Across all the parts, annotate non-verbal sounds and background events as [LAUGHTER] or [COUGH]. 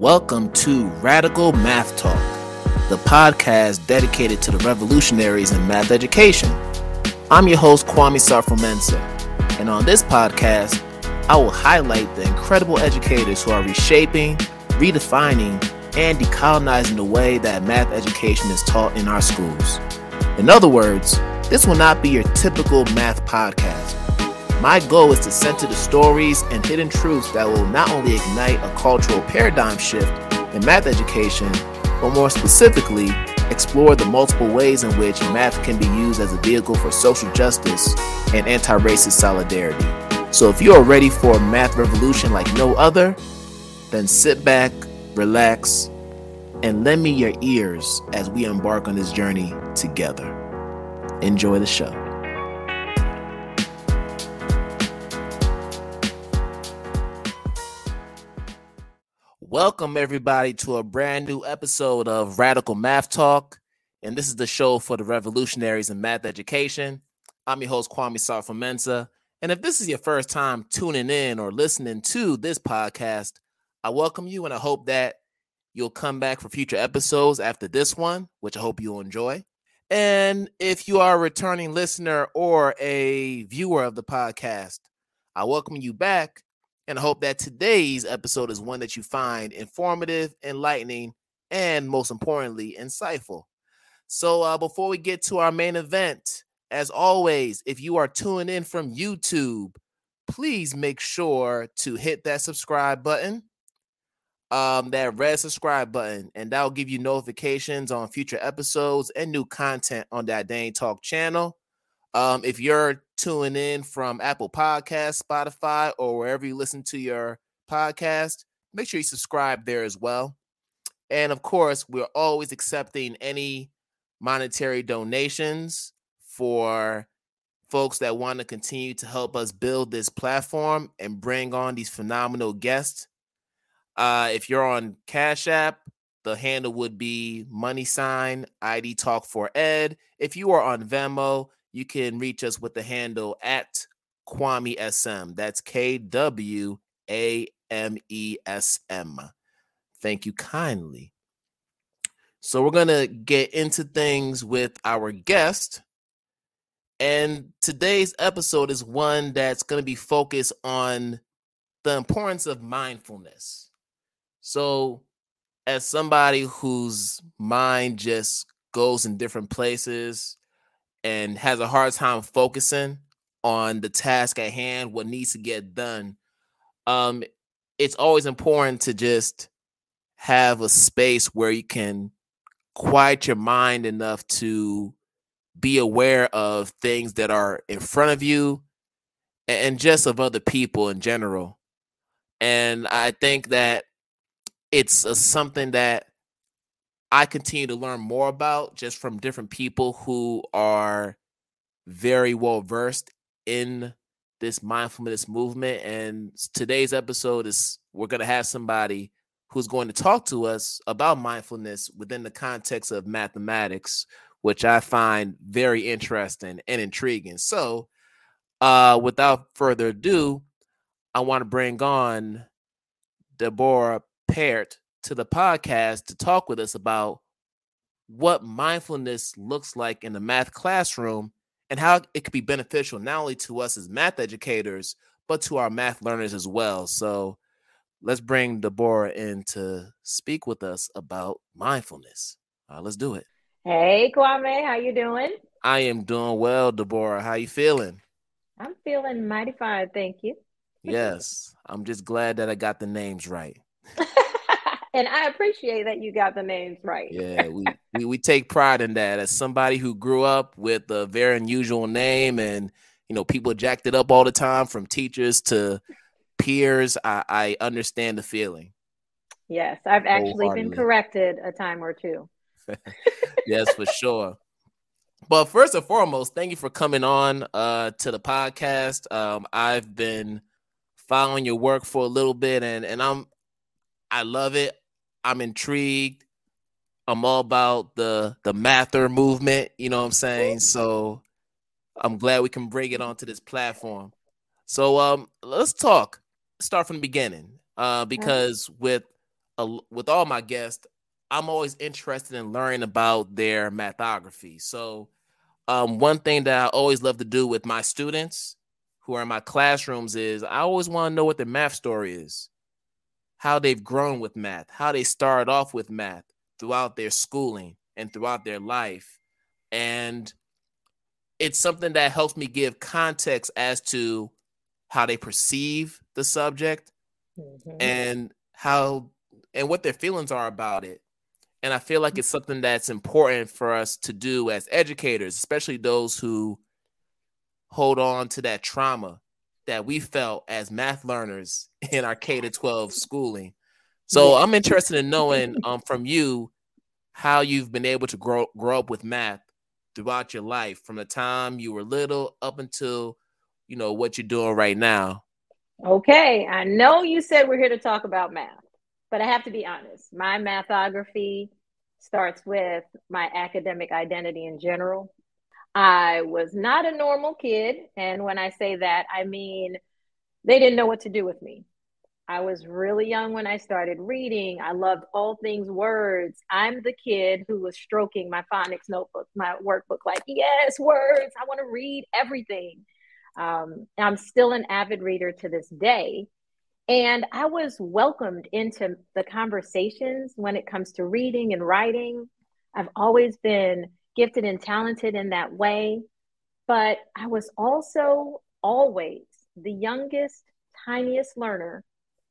Welcome to Radical Math Talk, the podcast dedicated to the revolutionaries in math education. I'm your host, Kwame Sarfo and on this podcast, I will highlight the incredible educators who are reshaping, redefining, and decolonizing the way that math education is taught in our schools. In other words, this will not be your typical math podcast. My goal is to center the stories and hidden truths that will not only ignite a cultural paradigm shift in math education, but more specifically, explore the multiple ways in which math can be used as a vehicle for social justice and anti racist solidarity. So, if you are ready for a math revolution like no other, then sit back, relax, and lend me your ears as we embark on this journey together. Enjoy the show. Welcome, everybody, to a brand new episode of Radical Math Talk. And this is the show for the revolutionaries in math education. I'm your host, Kwame Sarfo And if this is your first time tuning in or listening to this podcast, I welcome you and I hope that you'll come back for future episodes after this one, which I hope you'll enjoy. And if you are a returning listener or a viewer of the podcast, I welcome you back and hope that today's episode is one that you find informative, enlightening, and most importantly, insightful. So, uh, before we get to our main event, as always, if you are tuning in from YouTube, please make sure to hit that subscribe button, um, that red subscribe button, and that will give you notifications on future episodes and new content on that ID Talk channel. Um, if you're tuning in from Apple Podcast, Spotify, or wherever you listen to your podcast, make sure you subscribe there as well. And of course, we're always accepting any monetary donations for folks that want to continue to help us build this platform and bring on these phenomenal guests. Uh, if you're on Cash App, the handle would be money sign ID Talk for Ed. If you are on Venmo, you can reach us with the handle at Kwame SM. That's K W A M E S M. Thank you kindly. So we're going to get into things with our guest. And today's episode is one that's going to be focused on the importance of mindfulness. So, as somebody whose mind just goes in different places, and has a hard time focusing on the task at hand, what needs to get done, um, it's always important to just have a space where you can quiet your mind enough to be aware of things that are in front of you and just of other people in general. And I think that it's a, something that I continue to learn more about just from different people who are very well versed in this mindfulness movement. And today's episode is we're going to have somebody who's going to talk to us about mindfulness within the context of mathematics, which I find very interesting and intriguing. So, uh, without further ado, I want to bring on Deborah Peart to the podcast to talk with us about what mindfulness looks like in the math classroom and how it could be beneficial not only to us as math educators but to our math learners as well. So let's bring deborah in to speak with us about mindfulness. Uh, let's do it. Hey kwame how you doing? I am doing well deborah. How you feeling? I'm feeling mighty fine thank you. Yes i'm just glad that i got the names right [LAUGHS] and I appreciate that you got the names right. Yeah, we, we we take pride in that. As somebody who grew up with a very unusual name, and you know, people jacked it up all the time, from teachers to peers. I, I understand the feeling. Yes, I've actually been corrected a time or two. [LAUGHS] yes, for sure. But first and foremost, thank you for coming on uh, to the podcast. Um, I've been following your work for a little bit, and and I'm I love it. I'm intrigued. I'm all about the the mather movement, you know what I'm saying? So I'm glad we can bring it onto this platform. So um let's talk. Start from the beginning. Uh because with uh, with all my guests, I'm always interested in learning about their mathography. So, um, one thing that I always love to do with my students who are in my classrooms is I always want to know what their math story is, how they've grown with math, how they started off with math throughout their schooling and throughout their life. And it's something that helps me give context as to how they perceive the subject mm-hmm. and how and what their feelings are about it. And I feel like it's something that's important for us to do as educators, especially those who hold on to that trauma that we felt as math learners [LAUGHS] in our K to 12 schooling. [LAUGHS] So I'm interested in knowing [LAUGHS] um, from you how you've been able to grow grow up with math throughout your life from the time you were little up until you know what you're doing right now. Okay, I know you said we're here to talk about math, but I have to be honest. My mathography starts with my academic identity in general. I was not a normal kid. And when I say that, I mean they didn't know what to do with me. I was really young when I started reading. I loved all things words. I'm the kid who was stroking my phonics notebook, my workbook, like, yes, words. I want to read everything. Um, I'm still an avid reader to this day. And I was welcomed into the conversations when it comes to reading and writing. I've always been gifted and talented in that way. But I was also always the youngest, tiniest learner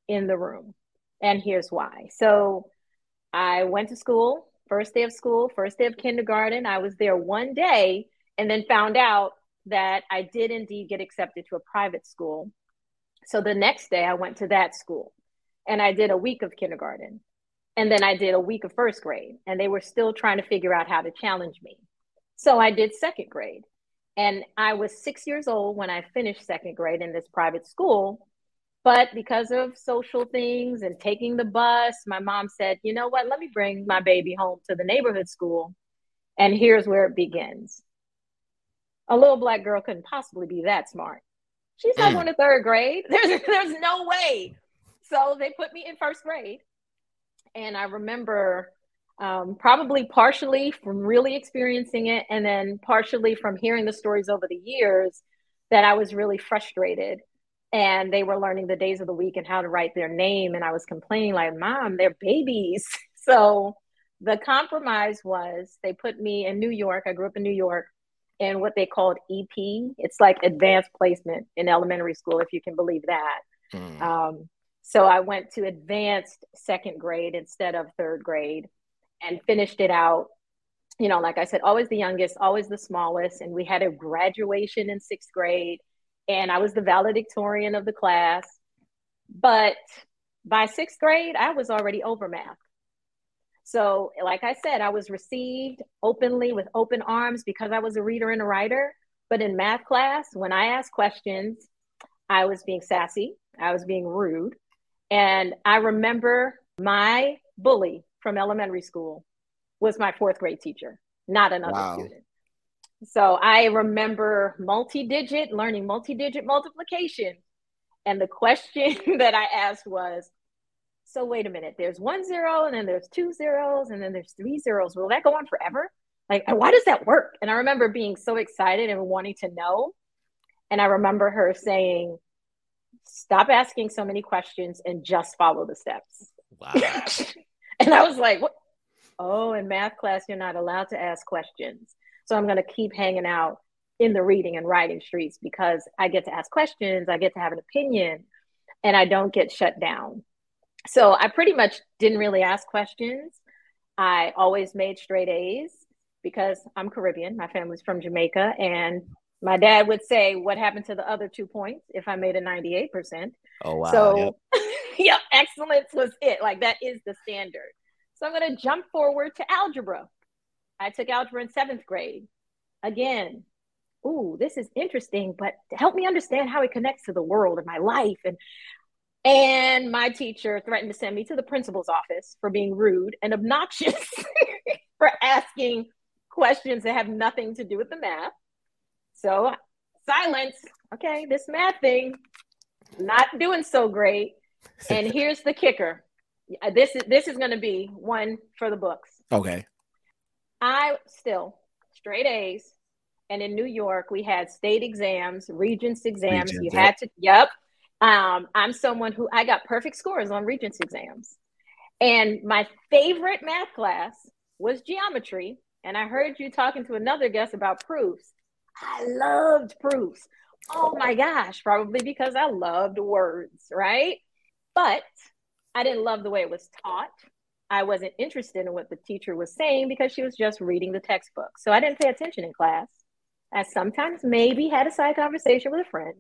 in the room. And here's why. So I went to school, first day of school, first day of kindergarten. I was there one day and then found out that I did indeed get accepted to a private school. So the next day I went to that school and I did a week of kindergarten. And then I did a week of first grade, and they were still trying to figure out how to challenge me. So I did second grade. And I was six years old when I finished second grade in this private school. But because of social things and taking the bus, my mom said, you know what, let me bring my baby home to the neighborhood school. And here's where it begins. A little black girl couldn't possibly be that smart. She's not mm. going to third grade. [LAUGHS] There's, there's no way. So they put me in first grade. And I remember um, probably partially from really experiencing it, and then partially from hearing the stories over the years that I was really frustrated. And they were learning the days of the week and how to write their name. And I was complaining, like, Mom, they're babies. [LAUGHS] So the compromise was they put me in New York. I grew up in New York in what they called EP. It's like advanced placement in elementary school, if you can believe that. Mm. Um, so I went to advanced second grade instead of third grade and finished it out. You know, like I said, always the youngest, always the smallest. And we had a graduation in sixth grade, and I was the valedictorian of the class. But by sixth grade, I was already over math. So, like I said, I was received openly with open arms because I was a reader and a writer. But in math class, when I asked questions, I was being sassy, I was being rude, and I remember my bully from elementary school was my fourth grade teacher, not another wow. student. So I remember multi digit, learning multi digit multiplication. And the question [LAUGHS] that I asked was, so wait a minute, there's one zero, and then there's two zeros, and then there's three zeros. Will that go on forever? Like, why does that work? And I remember being so excited and wanting to know. And I remember her saying, stop asking so many questions and just follow the steps. Wow. [LAUGHS] and I was like, what? oh, in math class, you're not allowed to ask questions. So I'm going to keep hanging out in the reading and writing streets because I get to ask questions, I get to have an opinion, and I don't get shut down. So I pretty much didn't really ask questions. I always made straight A's because I'm Caribbean. My family's from Jamaica, and my dad would say, What happened to the other two points if I made a 98%? Oh, wow. So, yep. [LAUGHS] yeah, excellence was it. Like, that is the standard. So, I'm going to jump forward to algebra. I took algebra in seventh grade. Again, ooh, this is interesting, but help me understand how it connects to the world and my life. And and my teacher threatened to send me to the principal's office for being rude and [LAUGHS] obnoxious for asking questions that have nothing to do with the math. So silence. Okay, this math thing, not doing so great. And [LAUGHS] here's the kicker. this is this is going to be one for the books. Okay. I still straight A's, and in New York we had state exams, Regents exams. Regents, you yep. had to. Yep. Um, I'm someone who I got perfect scores on Regents exams, and my favorite math class was geometry. And I heard you talking to another guest about proofs. I loved proofs. Oh my gosh, probably because I loved words, right? But I didn't love the way it was taught. I wasn't interested in what the teacher was saying because she was just reading the textbook. So I didn't pay attention in class. I sometimes maybe had a side conversation with a friend,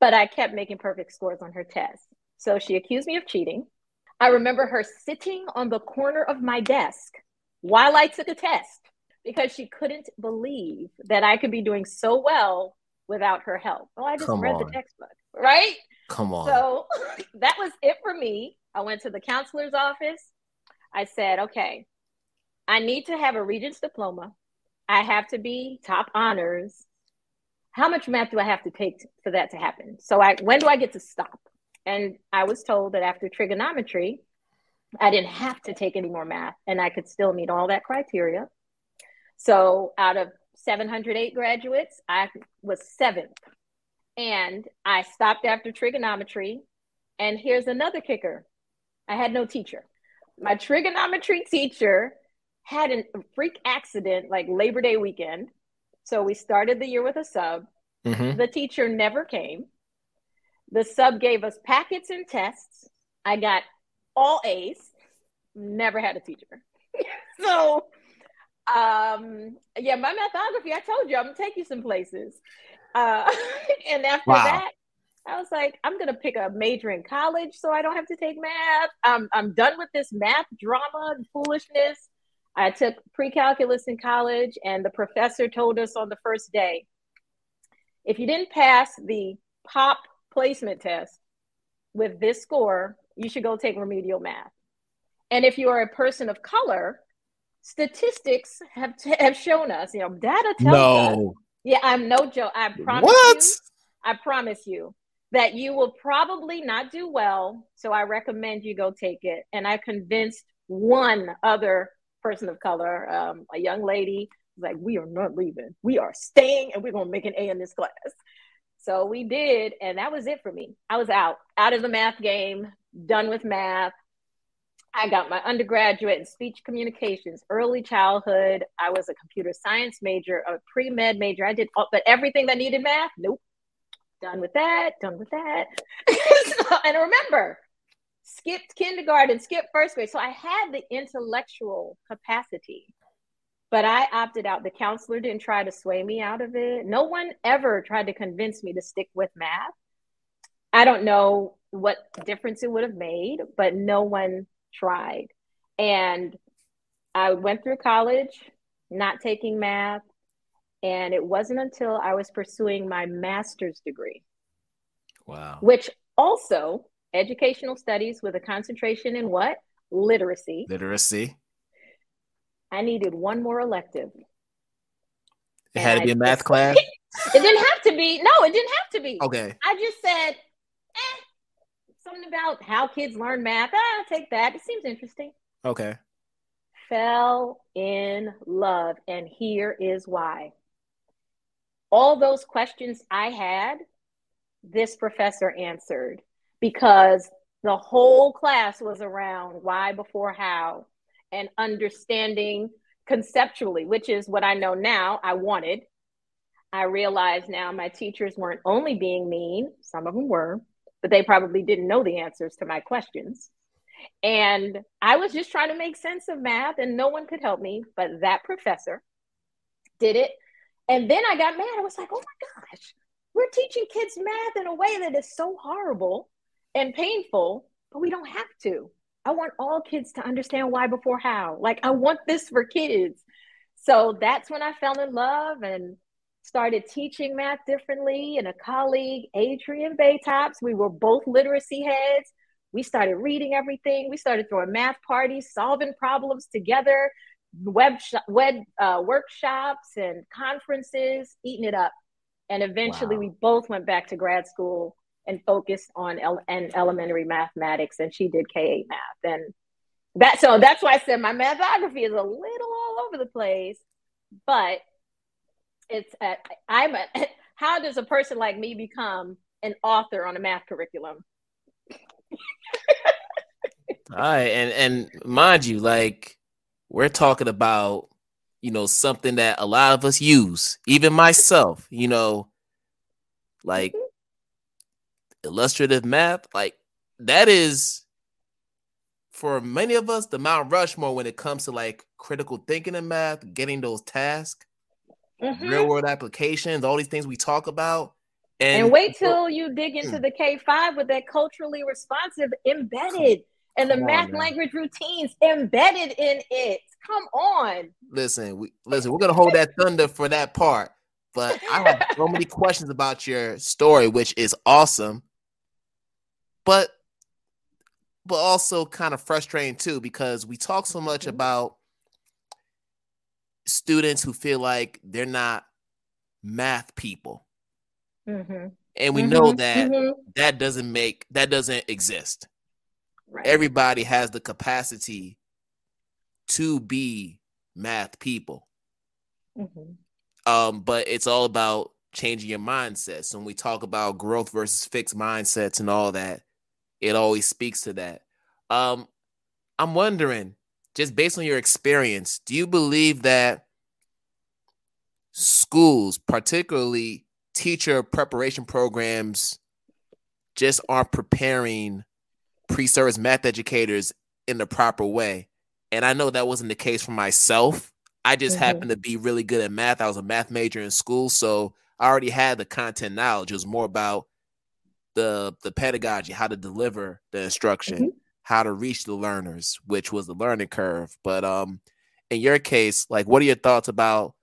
but I kept making perfect scores on her test. So she accused me of cheating. I remember her sitting on the corner of my desk while I took a test because she couldn't believe that I could be doing so well without her help. Oh, I just Come read on. the textbook, right? Come on. So [LAUGHS] that was it for me. I went to the counselor's office. I said, okay, I need to have a Regents diploma. I have to be top honors. How much math do I have to take for that to happen? So I when do I get to stop? And I was told that after trigonometry, I didn't have to take any more math and I could still meet all that criteria. So out of 708 graduates, I was seventh. And I stopped after trigonometry. And here's another kicker I had no teacher. My trigonometry teacher had a freak accident like Labor Day weekend. So we started the year with a sub. Mhm. The teacher never came. The sub gave us packets and tests. I got all A's. Never had a teacher. [LAUGHS] so, um, yeah, my mathography, I told you, I'm gonna take you some places. Uh, [LAUGHS] and after Wow. that, I was like, I'm gonna pick a major in college so I don't have to take math. I'm I'm done with this math drama and foolishness. I took pre-calculus in college, and the professor told us on the first day, if you didn't pass the pop placement test with this score, you should go take remedial math. And if you are a person of color, statistics have have shown us, you know, data tells us. No. Yeah, I'm no joke. I promise What? you. I promise you that you will probably not do well. So I recommend you go take it. And I convinced one other person of color, um, a young lady, like, we are not leaving. We are staying and we're going to make an A in this class. So we did. And that was it for me. I was out, out of the math game, done with math. I got my undergraduate in speech communications, early childhood. I was a computer science major, a pre med major. I did, all, but everything that needed math, nope. Done with that, done with that. [LAUGHS] And remember, skipped kindergarten, skipped first grade. So I had the intellectual capacity, but I opted out. The counselor didn't try to sway me out of it. No one ever tried to convince me to stick with math. I don't know what difference it would have made, but no one tried. And I went through college not taking math. And it wasn't until I was pursuing my master's degree, Wow. which also educational studies with a concentration in what? Literacy. Literacy. I needed one more elective. It had to be I a math just- class. [LAUGHS] It didn't have to be. No, it didn't have to be. Okay. I just said, something about how kids learn math. Ah, I'll take that. It seems interesting. Okay. Fell in love. And here is why. All those questions I had, this professor answered because the whole class was around why before how and understanding conceptually, which is what I know now I wanted. I realize now my teachers weren't only being mean, some of them were, but they probably didn't know the answers to my questions. And I was just trying to make sense of math, and no one could help me. But that professor did it. And then I got mad. I was like, oh my gosh, we're teaching kids math in a way that is so horrible and painful, but we don't have to. I want all kids to understand why before how. Like, I want this for kids. So that's when I fell in love and started teaching math differently. And a colleague, Adrian Baytops, we were both literacy heads. We started reading everything. We started throwing math parties, solving problems together, web sh- web uh, workshops and conferences, eating it up. And eventually, Wow. we both went back to grad school and focused on and elementary mathematics, and she did K eight math, and that so that's why I said my mathography is a little all over the place, but it's a, I'm a [LAUGHS] how does a person like me become an author on a math curriculum? all right, and and mind you, like we're talking about, you know, something that a lot of us use, even myself, you know, like mm-hmm. illustrative math, like that is for many of us the Mount Rushmore when it comes to like critical thinking in math, getting those tasks, mm-hmm. real world applications, all these things we talk about. And, and wait till you dig into hmm. the K5 with that culturally responsive embedded and the math language routines embedded in it. Come on. Listen, we listen, we're gonna hold that thunder for that part. But I have [LAUGHS] so many questions about your story, which is awesome. But but also kind of frustrating too, because we talk so much mm-hmm. about students who feel like they're not math people. Mm-hmm. And we mm-hmm. know that mm-hmm. that doesn't make that doesn't exist. Right. Everybody has the capacity to be math people. Mm-hmm. Um, but it's all about changing your mindsets. So when we talk about growth versus fixed mindsets and all that, it always speaks to that. Um, I'm wondering, just based on your experience, do you believe that schools, particularly teacher preparation programs, just aren't preparing pre-service math educators in the proper way? And I know that wasn't the case for myself. I just mm-hmm. happened to be really good at math. I was a math major in school, so I already had the content knowledge. It was more about the the pedagogy, how to deliver the instruction, mm-hmm. How to reach the learners, which was the learning curve. But um, in your case, like, what are your thoughts about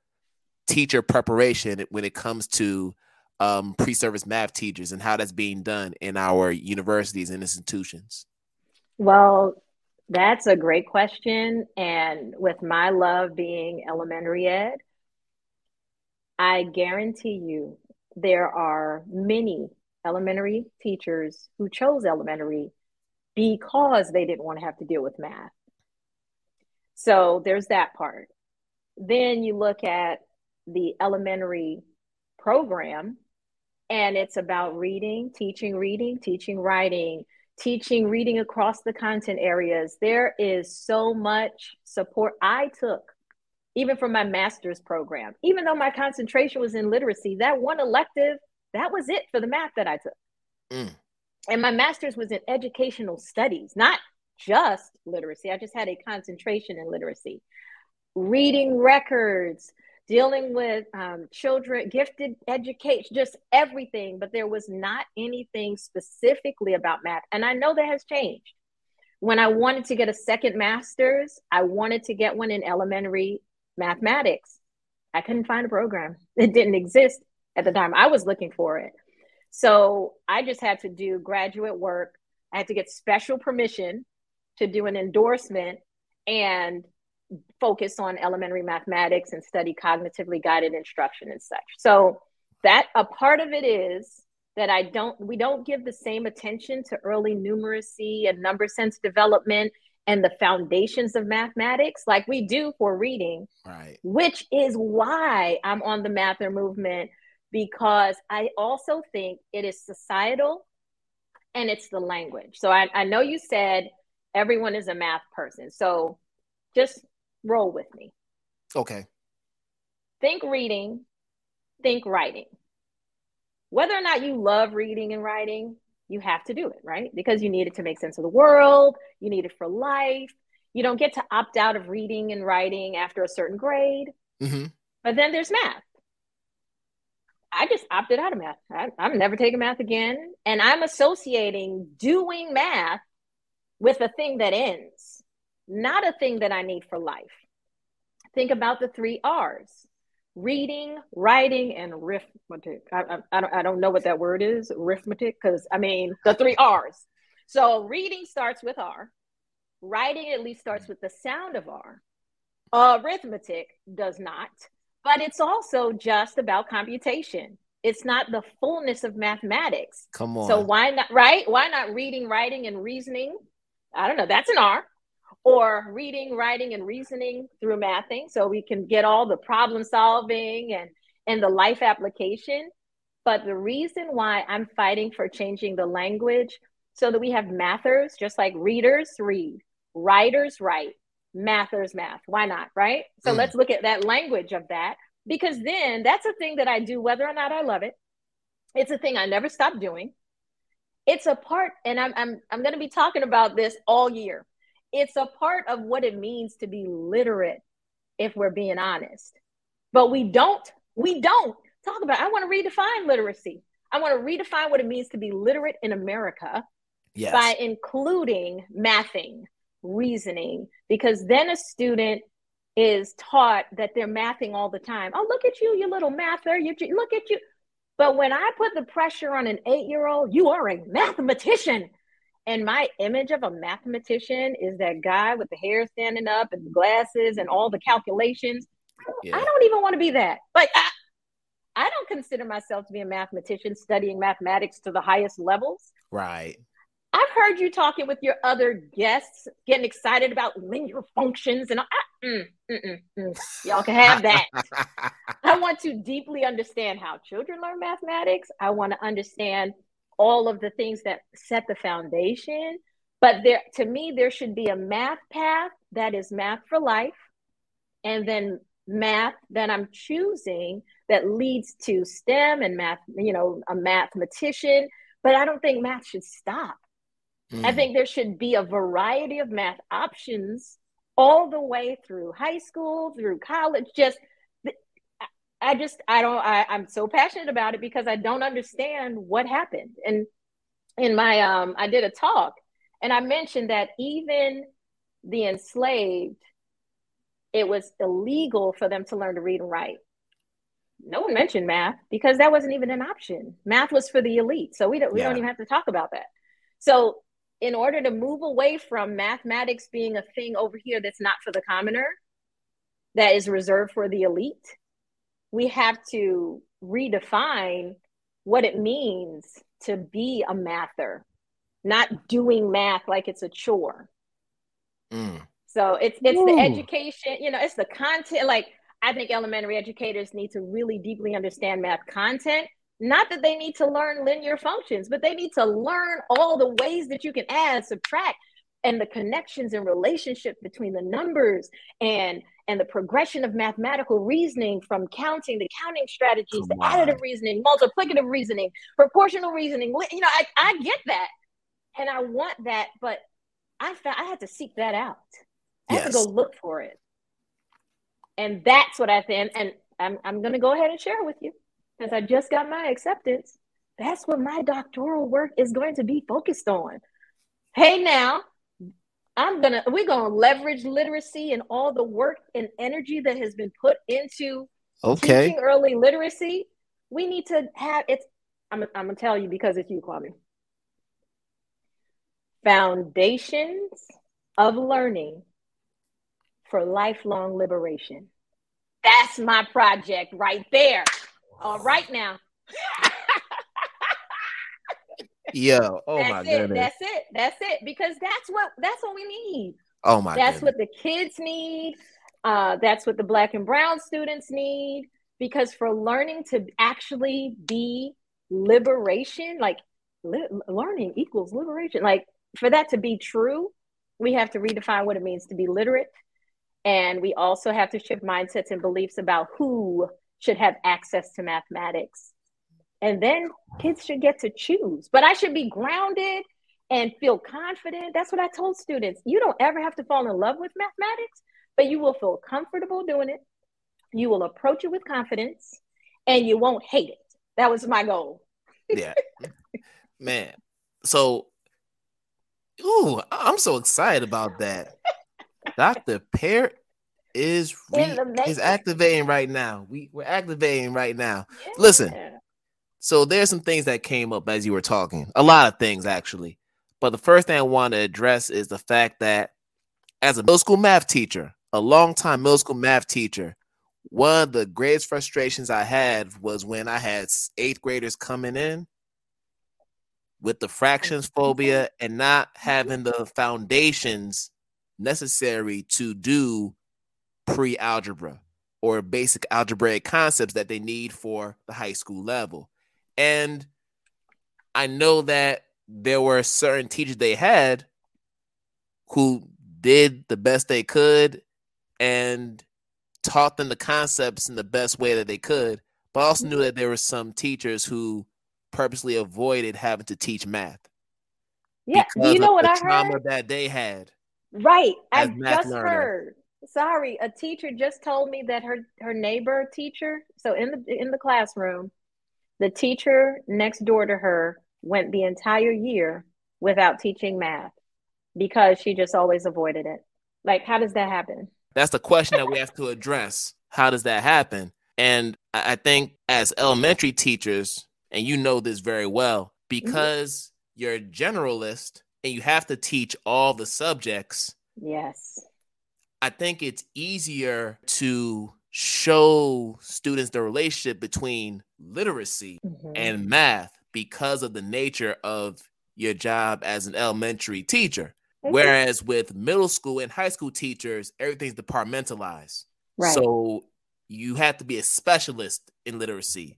teacher preparation when it comes to um, pre-service math teachers and how that's being done in our universities and institutions? Well, that's a great question. And with my love being elementary ed, I guarantee you there are many elementary teachers who chose elementary because they didn't want to have to deal with math. So there's that part. Then you look at the elementary program, and it's about reading, teaching reading, teaching writing, teaching reading across the content areas. There is so much support I took, even from my master's program. Even though my concentration was in literacy, that one elective, that was it for the math that I took. Mm. And my master's was in educational studies, not just literacy. I just had a concentration in literacy. Reading records, dealing with um, children, gifted education, just everything. But there was not anything specifically about math. And I know that has changed. When I wanted to get a second master's, I wanted to get one in elementary mathematics. I couldn't find a program, it didn't exist at the time I was looking for it. So I just had to do graduate work. I had to get special permission to do an endorsement and focus on elementary mathematics and study cognitively guided instruction and such. So that a part of it is that I don't we don't give the same attention to early numeracy and number sense development and the foundations of mathematics like we do for reading. Right. Which is why I'm on the mather movement because I also think it is societal and it's the language. So I, I know you said everyone is a math person. So just roll with me. Okay. Think reading, think writing. Whether or not you love reading and writing, you have to do it, right? Because you need it to make sense of the world, you need it for life. You don't get to opt out of reading and writing after a certain grade. Mm-hmm. But then there's math. I just opted out of math. I, I'm never taking math again. And I'm associating doing math with a thing that ends not a thing that I need for life. Think about the three R's reading, writing, and arithmetic. I, I, I, don't, I don't know what that word is, arithmetic, because I mean, the three R's. So reading starts with R, writing at least starts with the sound of R. Arithmetic does not, but it's also just about computation. it's not the fullness of mathematics. Come on. So why not right? Why not reading, writing, and reasoning? I don't know. That's an R. Or reading, writing, and reasoning through mathing, so we can get all the problem solving and and the life application. But the reason why I'm fighting for changing the language so that we have mathers, just like readers read, writers write, mathers math. Why not? Right? So mm. let's look at that language of that because then that's a thing that I do whether or not I love it. It's a thing I never stop doing. It's a part, and I'm I'm I'm going to be talking about this all year. It's a part of what it means to be literate, if we're being honest. But we don't we don't talk about. I want to redefine literacy. I want to redefine what it means to be literate in America yes. by including mathing, reasoning, because then a student is taught that they're mathing all the time. Oh, look at you, you little mather. You look at you. But when I put the pressure on an eight year old, you are a mathematician. And my image of a mathematician is that guy with the hair standing up and the glasses and all the calculations. Yeah. I don't even want to be that. Like, I, I don't consider myself to be a mathematician studying mathematics to the highest levels. Right. I've heard you talking with your other guests, getting excited about linear functions, and I, mm, mm, mm, mm. y'all can have that. [LAUGHS] I want to deeply understand how children learn mathematics. I want to understand all of the things that set the foundation. But there, to me, there should be a math path that is math for life, and then math that I'm choosing that leads to STEM and math. You know, a mathematician. But I don't think math should stop. Mm. I think there should be a variety of math options all the way through high school, through college. Just, I just, I don't, I, I'm so passionate about it because I don't understand what happened. And in my, um, I did a talk and I mentioned that even the enslaved, it was illegal for them to learn to read and write. No one mentioned math because that wasn't even an option. Math was for the elite. So we don't, we yeah. don't even have to talk about that. So in order to move away from mathematics being a thing over here that's not for the commoner, that is reserved for the elite, we have to redefine what it means to be a mather, not doing math like it's a chore. Mm. So it's it's Ooh. the education, you know, it's the content. Like I think elementary educators need to really deeply understand math content not that they need to learn linear functions, but they need to learn all the ways that you can add, subtract, and the connections and relationship between the numbers and and the progression of mathematical reasoning from counting the counting strategies the additive reasoning multiplicative reasoning proportional reasoning. You know I, I get that and i want that but i found i had to seek that out. I yes. had to go look for it. And that's what i think and i'm, I'm going to go ahead and share with you because I just got my acceptance. That's what my doctoral work is going to be focused on. Hey, now, I'm gonna we're gonna leverage literacy and all the work and energy that has been put into okay. teaching early literacy. We need to have it's. I'm, I'm gonna tell you because it's you, Kwame. Foundations of learning for lifelong liberation. That's my project right there. All right now. Yo, oh that's my it, goodness. That's it. That's it. Because that's what that's what we need. Oh my That's goodness. what the kids need. Uh, that's what the black and brown students need. Because for learning to actually be liberation, like li- learning equals liberation, like for that to be true, we have to redefine what it means to be literate. And we also have to shift mindsets and beliefs about who should have access to mathematics. And then kids should get to choose. But I should be grounded and feel confident. That's what I told students. You don't ever have to fall in love with mathematics, but you will feel comfortable doing it. You will approach it with confidence and you won't hate it. That was my goal. yeah. Man. So, ooh, I'm so excited about that. Dr. Peart is re- is activating right now. We we're activating right now. Yeah. Listen, so there's some things that came up as you were talking. A lot of things actually. But the first thing I want to address is the fact that as a middle school math teacher, a long time middle school math teacher, one of the greatest frustrations I had was when I had eighth graders coming in with the fractions [LAUGHS] phobia and not having the foundations necessary to do pre algebra or basic algebraic concepts that they need for the high school level. And I know that there were certain teachers they had who did the best they could and taught them the concepts in the best way that they could, but I also knew that there were some teachers who purposely avoided having to teach math. Yeah, you know what I trauma heard? that they had. Right, I just learner. heard. Sorry, a teacher just told me that her her neighbor teacher. So in the in the classroom, the teacher next door to her went the entire year without teaching math because she just always avoided it. Like, how does that happen? That's the question that we have to address. How does that happen? And I think as elementary teachers, and you know this very well, mm-hmm. because mm-hmm. you're a generalist and you have to teach all the subjects. Yes. I think it's easier to show students the relationship between literacy mm-hmm. and math because of the nature of your job as an elementary teacher. Mm-hmm. Whereas with middle school and high school teachers, everything's departmentalized. Right. So you have to be a specialist in literacy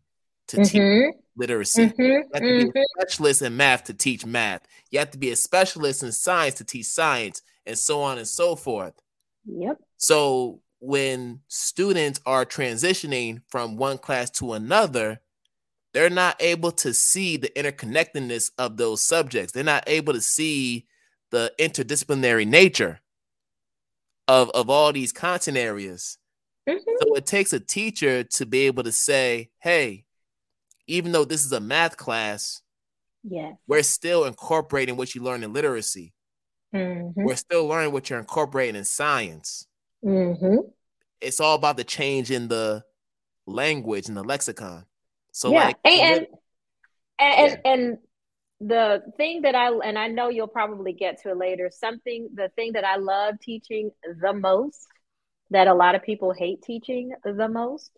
to mm-hmm. teach literacy. Mm-hmm. You have to be a mm-hmm. specialist in math to teach math. You have to be a specialist in science to teach science, and so on and so forth. Yep. So when students are transitioning from one class to another, they're not able to see the interconnectedness of those subjects. They're not able to see the interdisciplinary nature of, of all these content areas. Mm-hmm. So it takes a teacher to be able to say, hey, even though this is a math class, yeah, we're still incorporating what you learn in literacy. Mm-hmm. We're still learning what you're incorporating in science. Mm-hmm. It's all about the change in the language and the lexicon. So yeah, like, and and, yeah. and the thing that I and I know you'll probably get to it later. Something the thing that I love teaching the most that a lot of people hate teaching the most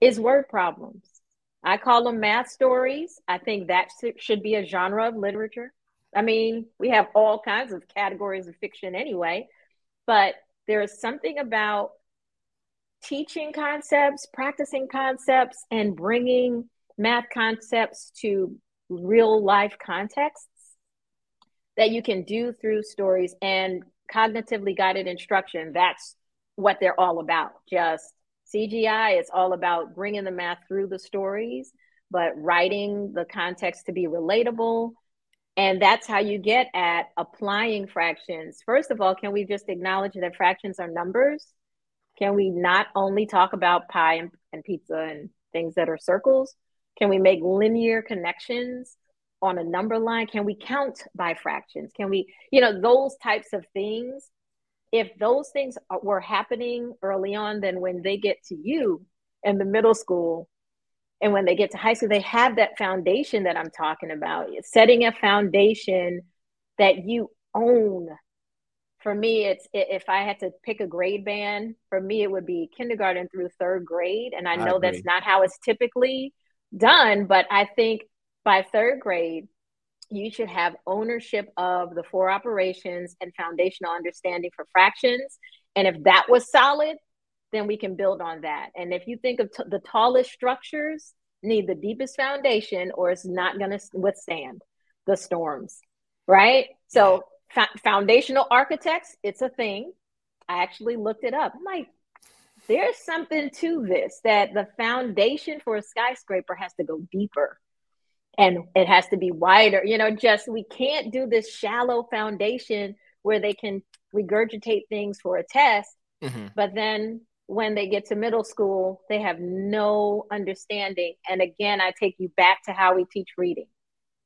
is word problems. I call them math stories. I think that should be a genre of literature. I mean, we have all kinds of categories of fiction anyway, but there is something about teaching concepts, practicing concepts, and bringing math concepts to real life contexts that you can do through stories and cognitively guided instruction. That's what they're all about. Just CGI is all about bringing the math through the stories, but writing the context to be relatable. And that's how you get at applying fractions. First of all, can we just acknowledge that fractions are numbers? Can we not only talk about pie and, and pizza and things that are circles? Can we make linear connections on a number line? Can we count by fractions? Can we, you know, those types of things? If those things were happening early on, then when they get to you in the middle school and when they get to high school, they have that foundation that I'm talking about. Setting a foundation that you own for me it's if i had to pick a grade band for me it would be kindergarten through third grade and i, I know agree. that's not how it's typically done but i think by third grade you should have ownership of the four operations and foundational understanding for fractions and if that was solid then we can build on that and if you think of t- the tallest structures need the deepest foundation or it's not going to withstand the storms right so foundational architects, it's a thing. I actually looked it up. I'm like, there's something to this that the foundation for a skyscraper has to go deeper and it has to be wider. You know, just we can't do this shallow foundation where they can regurgitate things for a test, mm-hmm. but then when they get to middle school, they have no understanding. And again, I take you back to how we teach reading.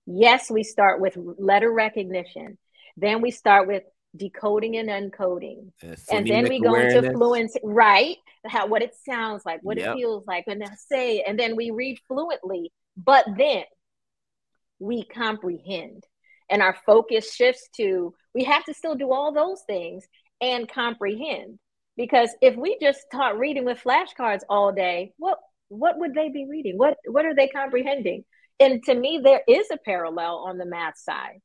Yes, we start with letter recognition. Then we start with decoding and uncoding. Uh, and then we go awareness. into fluency, right? How what it sounds like, what yep. it feels like, and then say, and then we read fluently, but then we comprehend. And our focus shifts to we have to still do all those things and comprehend Because if we just taught reading with flashcards all day, what what would they be reading? What what are they comprehending? And to me, there is a parallel on the math side.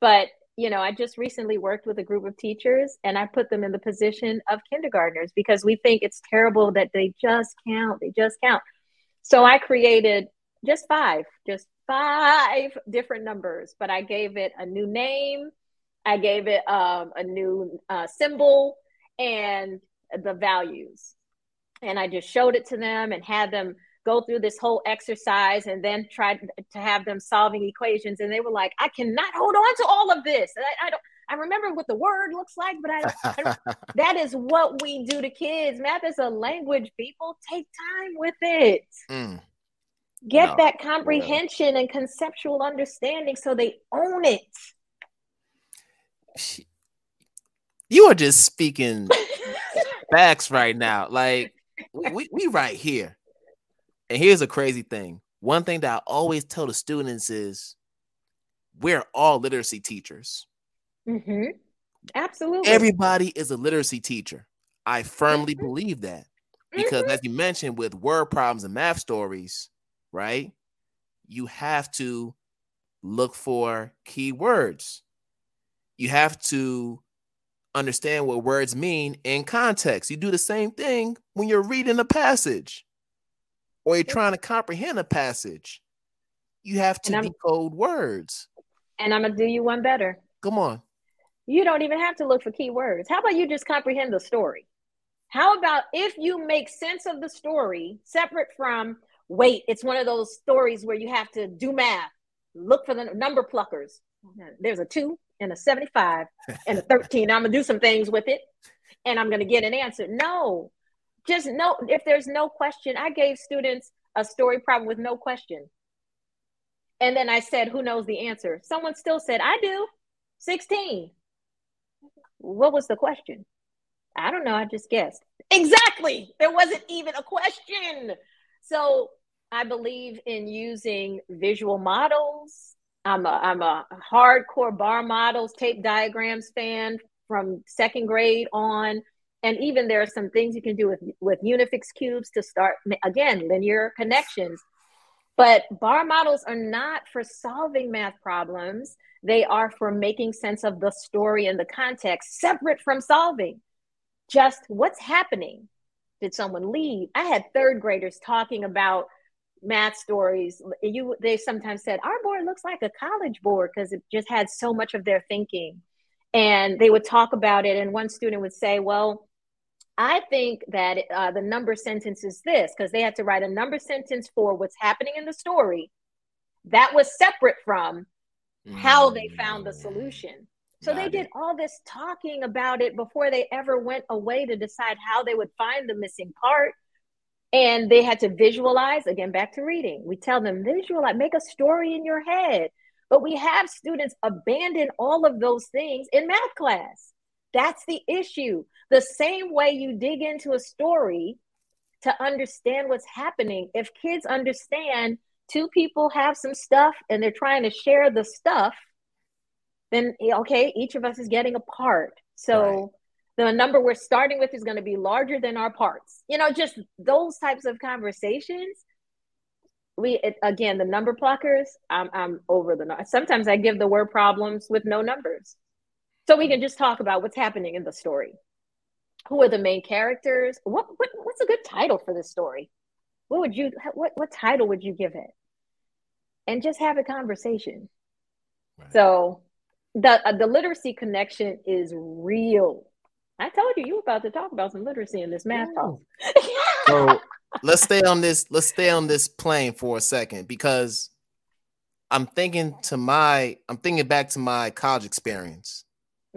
But you know, I just recently worked with a group of teachers and I put them in the position of kindergartners because we think it's terrible that they just count, they just count. So I created just five, just five different numbers, but I gave it a new name, I gave it um, a new uh, symbol, and the values. And I just showed it to them and had them go through this whole exercise and then tried to have them solving equations. And they were like, I cannot hold on to all of this. I, I don't. I remember what the word looks like, but I, I [LAUGHS] that is what we do to kids. Math is a language. People take time with it. Mm. Get no, that comprehension and conceptual understanding so they own it. You are just speaking [LAUGHS] facts right now. Like we, we right here. And here's a crazy thing. One thing that I always tell the students is we're all literacy teachers. Mm-hmm. Absolutely. Everybody is a literacy teacher. I firmly mm-hmm. believe that. Because mm-hmm. as you mentioned with word problems and math stories, right? You have to look for key words. You have to understand what words mean in context. You do the same thing when you're reading a passage or you're trying to comprehend a passage, you have to decode words. And I'm gonna do you one better. Come on. You don't even have to look for keywords. How about you just comprehend the story? How about if you make sense of the story separate from wait, it's one of those stories where you have to do math, look for the number pluckers. There's a two and a 75 and a 13. I'm gonna do some things with it and I'm gonna get an answer. No, just no, if there's no question, I gave students a story problem with no question. And then I said, who knows the answer? Someone still said, I do. 16. What was the question? I don't know. I just guessed. Exactly. There wasn't even a question. So I believe in using visual models. I'm a, I'm a hardcore bar models, tape diagrams fan from second grade on. And even there are some things you can do with with unifix cubes to start again linear connections. But bar models are not for solving math problems. They are for making sense of the story and the context separate from solving. Just what's happening? Did someone leave? I had third graders talking about math stories you they sometimes said our board looks like a college board because it just had so much of their thinking and they would talk about it and one student would say well I think that uh, the number sentence is this because they had to write a number sentence for what's happening in the story that was separate from how they found the solution. So Got they did all this talking about it before they ever went away to decide how they would find the missing part. And they had to visualize again, back to reading. We tell them, visualize, make a story in your head. But we have students abandon all of those things in math class. That's the issue. The same way you dig into a story to understand what's happening, if kids understand two people have some stuff and they're trying to share the stuff, then eh, okay, each of us is getting a part. So. The number we're starting with is going to be larger than our parts. You know, just those types of conversations. We it, again, the number pluckers. I'm I'm over the. Sometimes I give the word problems with no numbers. So we can just talk about what's happening in the story. Who are the main characters? What, what what's a good title for this story? What would you what what title would you give it? And just have a conversation. Right. So the uh, the literacy connection is real. I told you you were about to talk about some literacy in this math talk. so let's stay on this. Let's stay on this plane for a second because I'm thinking to my I'm thinking back to my college experience.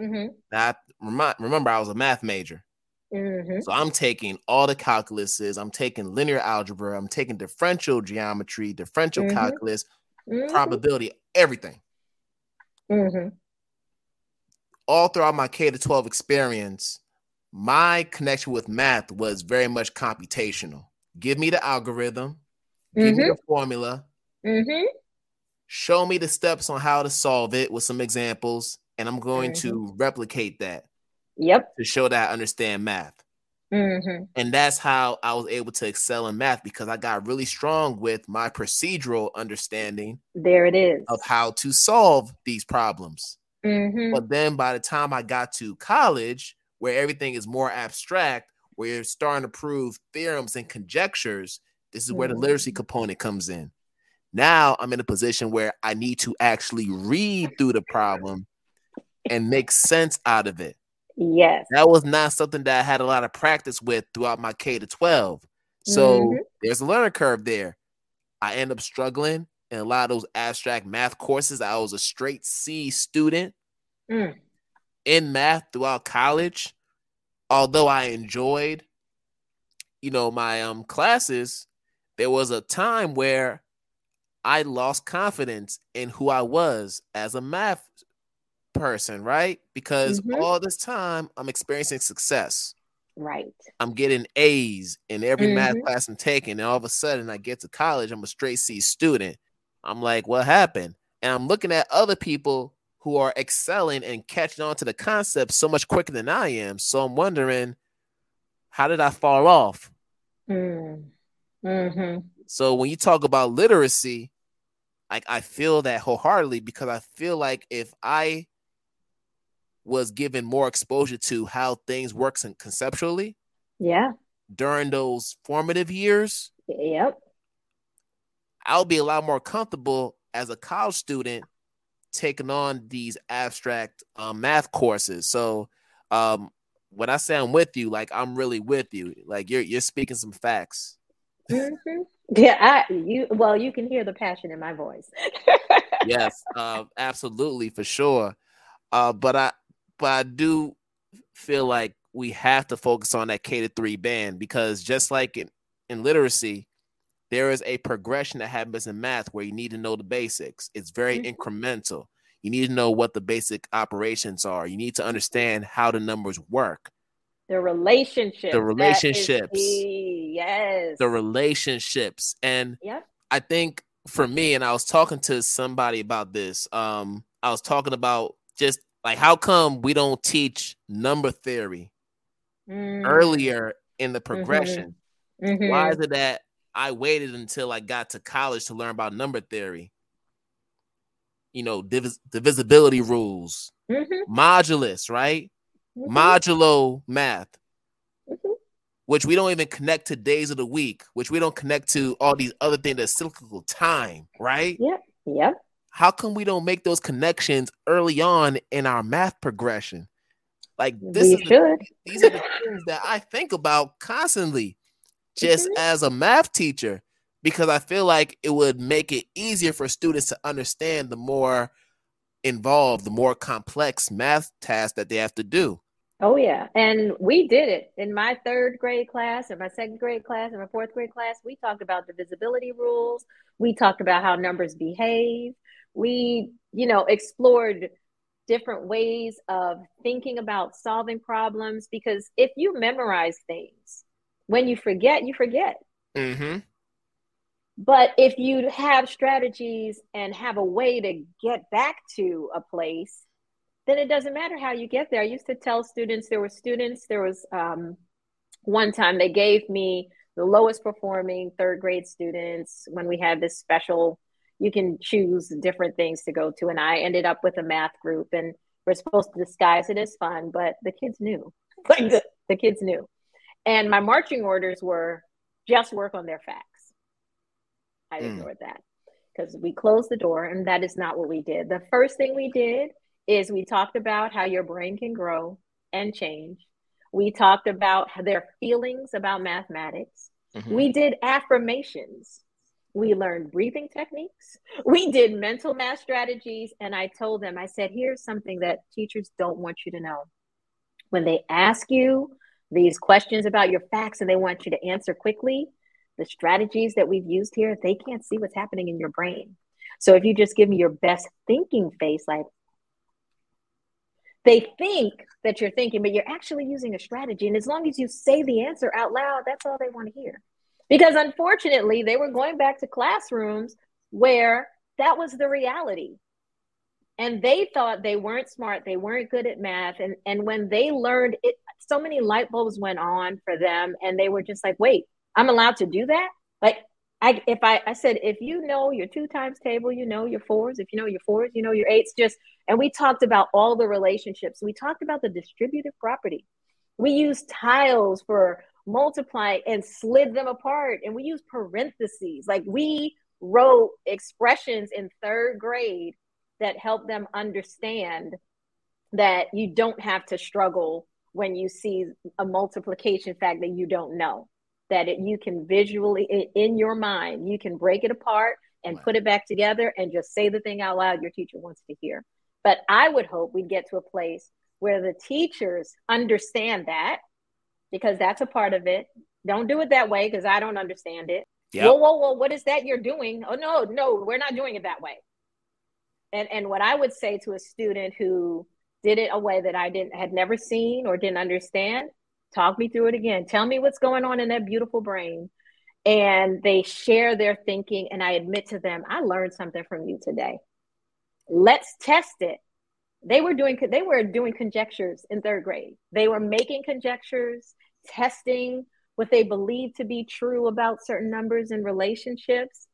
Mm-hmm. I remind, remember I was a math major. Mm-hmm. So I'm taking all the calculuses, I'm taking linear algebra, I'm taking differential geometry, differential mm-hmm. calculus, mm-hmm. probability, everything. Mm-hmm. All throughout my K to 12 experience, my connection with math was very much computational. Give me the algorithm, give me mm-hmm. the formula, show me the steps on how to solve it with some examples, and I'm going mm-hmm. to replicate that. Yep. To show that I understand math. Mm-hmm. And that's how I was able to excel in math because I got really strong with my procedural understanding. There it is. Of how to solve these problems. Mm-hmm. But then by the time I got to college, where everything is more abstract, where you're starting to prove theorems and conjectures, this is where the literacy Mm-hmm. component comes in. Now I'm in a position where I need to actually read through the problem and make sense out of it. Yes. That was not something that I had a lot of practice with throughout my K to 12. So Mhm. there's a learning curve there. I end up struggling in a lot of those abstract math courses. I was a straight C student Mm. In math throughout college. Although I enjoyed, you know, my um classes, there was a time where I lost confidence in who I was as a math person, right? Because Mhm. all this time I'm experiencing success. Right. I'm getting A's in every math Mhm. class I'm taking. And all of a sudden I get to college, I'm a straight C student. I'm like, what happened? And I'm looking at other people who are excelling and catching on to the concept so much quicker than I am. So I'm wondering, how did I fall off? Mm. Mm-hmm. So when you talk about literacy, like I feel that wholeheartedly because I feel like if I was given more exposure to how things works and conceptually Yeah. during those formative years, Yep. I'll be a lot more comfortable as a college student taking on these abstract um, math courses. So um, when I say I'm with you, like I'm really with you. Like you're you're speaking some facts. Mm-hmm. Yeah. I you well, you can hear the passion in my voice. [LAUGHS] yes, uh, absolutely for sure. Uh, but I but I do feel like we have to focus on that K to three band because just like in, in literacy, there is a progression that happens in math where you need to know the basics. It's very Mhm. incremental. You need to know what the basic operations are. You need to understand how the numbers work, The relationship. The relationships. Yes. the relationships. And Yep. I think for me, and I was talking to somebody about this. Um, I was talking about just like how come we don't teach number theory Mm. earlier in the progression? Mhm. Why is it that I waited until I got to college to learn about number theory? You know, divis- divisibility rules, Mhm. modulus, right? Mhm. Modulo math, Mhm. which we don't even connect to days of the week, which we don't connect to all these other things that's cyclical time, right? Yep. Yep. How come we don't make those connections early on in our math progression? Like this we is the, these are the things that I think about constantly, just Mhm. as a math teacher, because I feel like it would make it easier for students to understand the more involved, the more complex math tasks that they have to do. Oh yeah, and we did it in my third grade class, in my second grade class, in my fourth grade class. We talked about divisibility rules. We talked about how numbers behave. We, you know, explored different ways of thinking about solving problems. Because if you memorize things, when you forget, you forget. Mm-hmm. But if you have strategies and have a way to get back to a place, then it doesn't matter how you get there. I used to tell students there were students, there was um, one time they gave me the lowest performing third grade students when we had this special, you can choose different things to go to. And I ended up with a math group and we're supposed to disguise it as fun, but the kids knew. [LAUGHS] Like the, the kids knew. And my marching orders were just work on their facts. I Mm. ignored that because we closed the door and that is not what we did. The first thing we did is we talked about how your brain can grow and change. We talked about their feelings about mathematics. Mhm. We did affirmations. We learned breathing techniques. We did mental math strategies. And I told them, I said, here's something that teachers don't want you to know. When they ask you these questions about your facts and they want you to answer quickly, the strategies that we've used here, they can't see what's happening in your brain. So if you just give me your best thinking face, like they think that you're thinking, but you're actually using a strategy. And as long as you say the answer out loud, that's all they want to hear. Because unfortunately, they were going back to classrooms where that was the reality. And they thought they weren't smart, they weren't good at math. And, and when they learned it, so many light bulbs went on for them and they were just like wait i'm allowed to do that like I if I I said if you know your two times table, you know your fours. If you know your fours, you know your eights. Just and we talked about all the relationships. We talked about the distributive property. We used tiles for multiply and slid them apart, and we use parentheses. Like we wrote expressions in third grade that help them understand that you don't have to struggle when you see a multiplication fact that you don't know. That it, you can visually in your mind you can break it apart and put it back together and just say the thing out loud your teacher wants to hear. But i would hope we'd get to a place where the teachers understand that because that's a part of it. Don't do it that way because i don't understand it. Yep. whoa whoa whoa what is that you're doing? Oh no no we're not doing it that way and and what i would say to a student who did it a way that i didn't had never seen or didn't understand talk me through it again. Tell me what's going on in that beautiful brain. And they share their thinking and i admit to them i learned something from you today. Let's test it. They were doing they were doing conjectures in third grade. They were making conjectures testing what they believed to be true about certain numbers and relationships.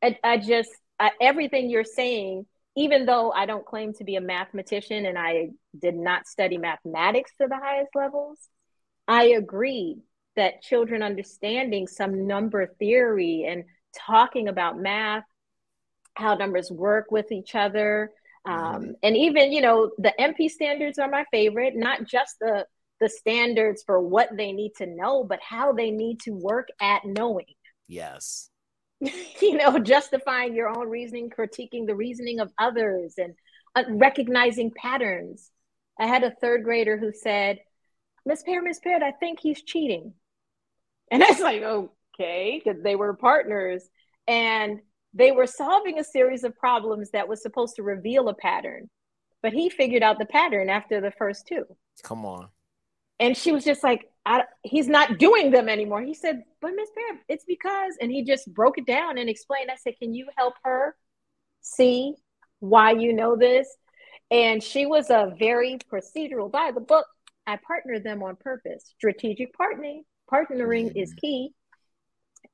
I, I just I, everything you're saying even though i don't claim to be a mathematician and i did not study mathematics to the highest levels I agree that children understanding some number theory and talking about math, how numbers work with each other, um, mm-hmm. and even you know the MP standards are my favorite. Not just the the standards for what they need to know, but how they need to work at knowing. Yes. [LAUGHS] you know, justifying your own reasoning, critiquing the reasoning of others, and uh, recognizing patterns. I had a third grader who said, Miss Peart, Miss Peart, I think he's cheating. [LAUGHS] And I was like, okay, because they were partners and they were solving a series of problems that was supposed to reveal a pattern. But he figured out the pattern after the first two. Come on. And she was just like, he's not doing them anymore. He said, but Miss Peart, it's because, and he just broke it down and explained. I said, can you help her see why you know this? And she was a very procedural by the book I partnered them on purpose. Strategic partnering, partnering mm-hmm. is key.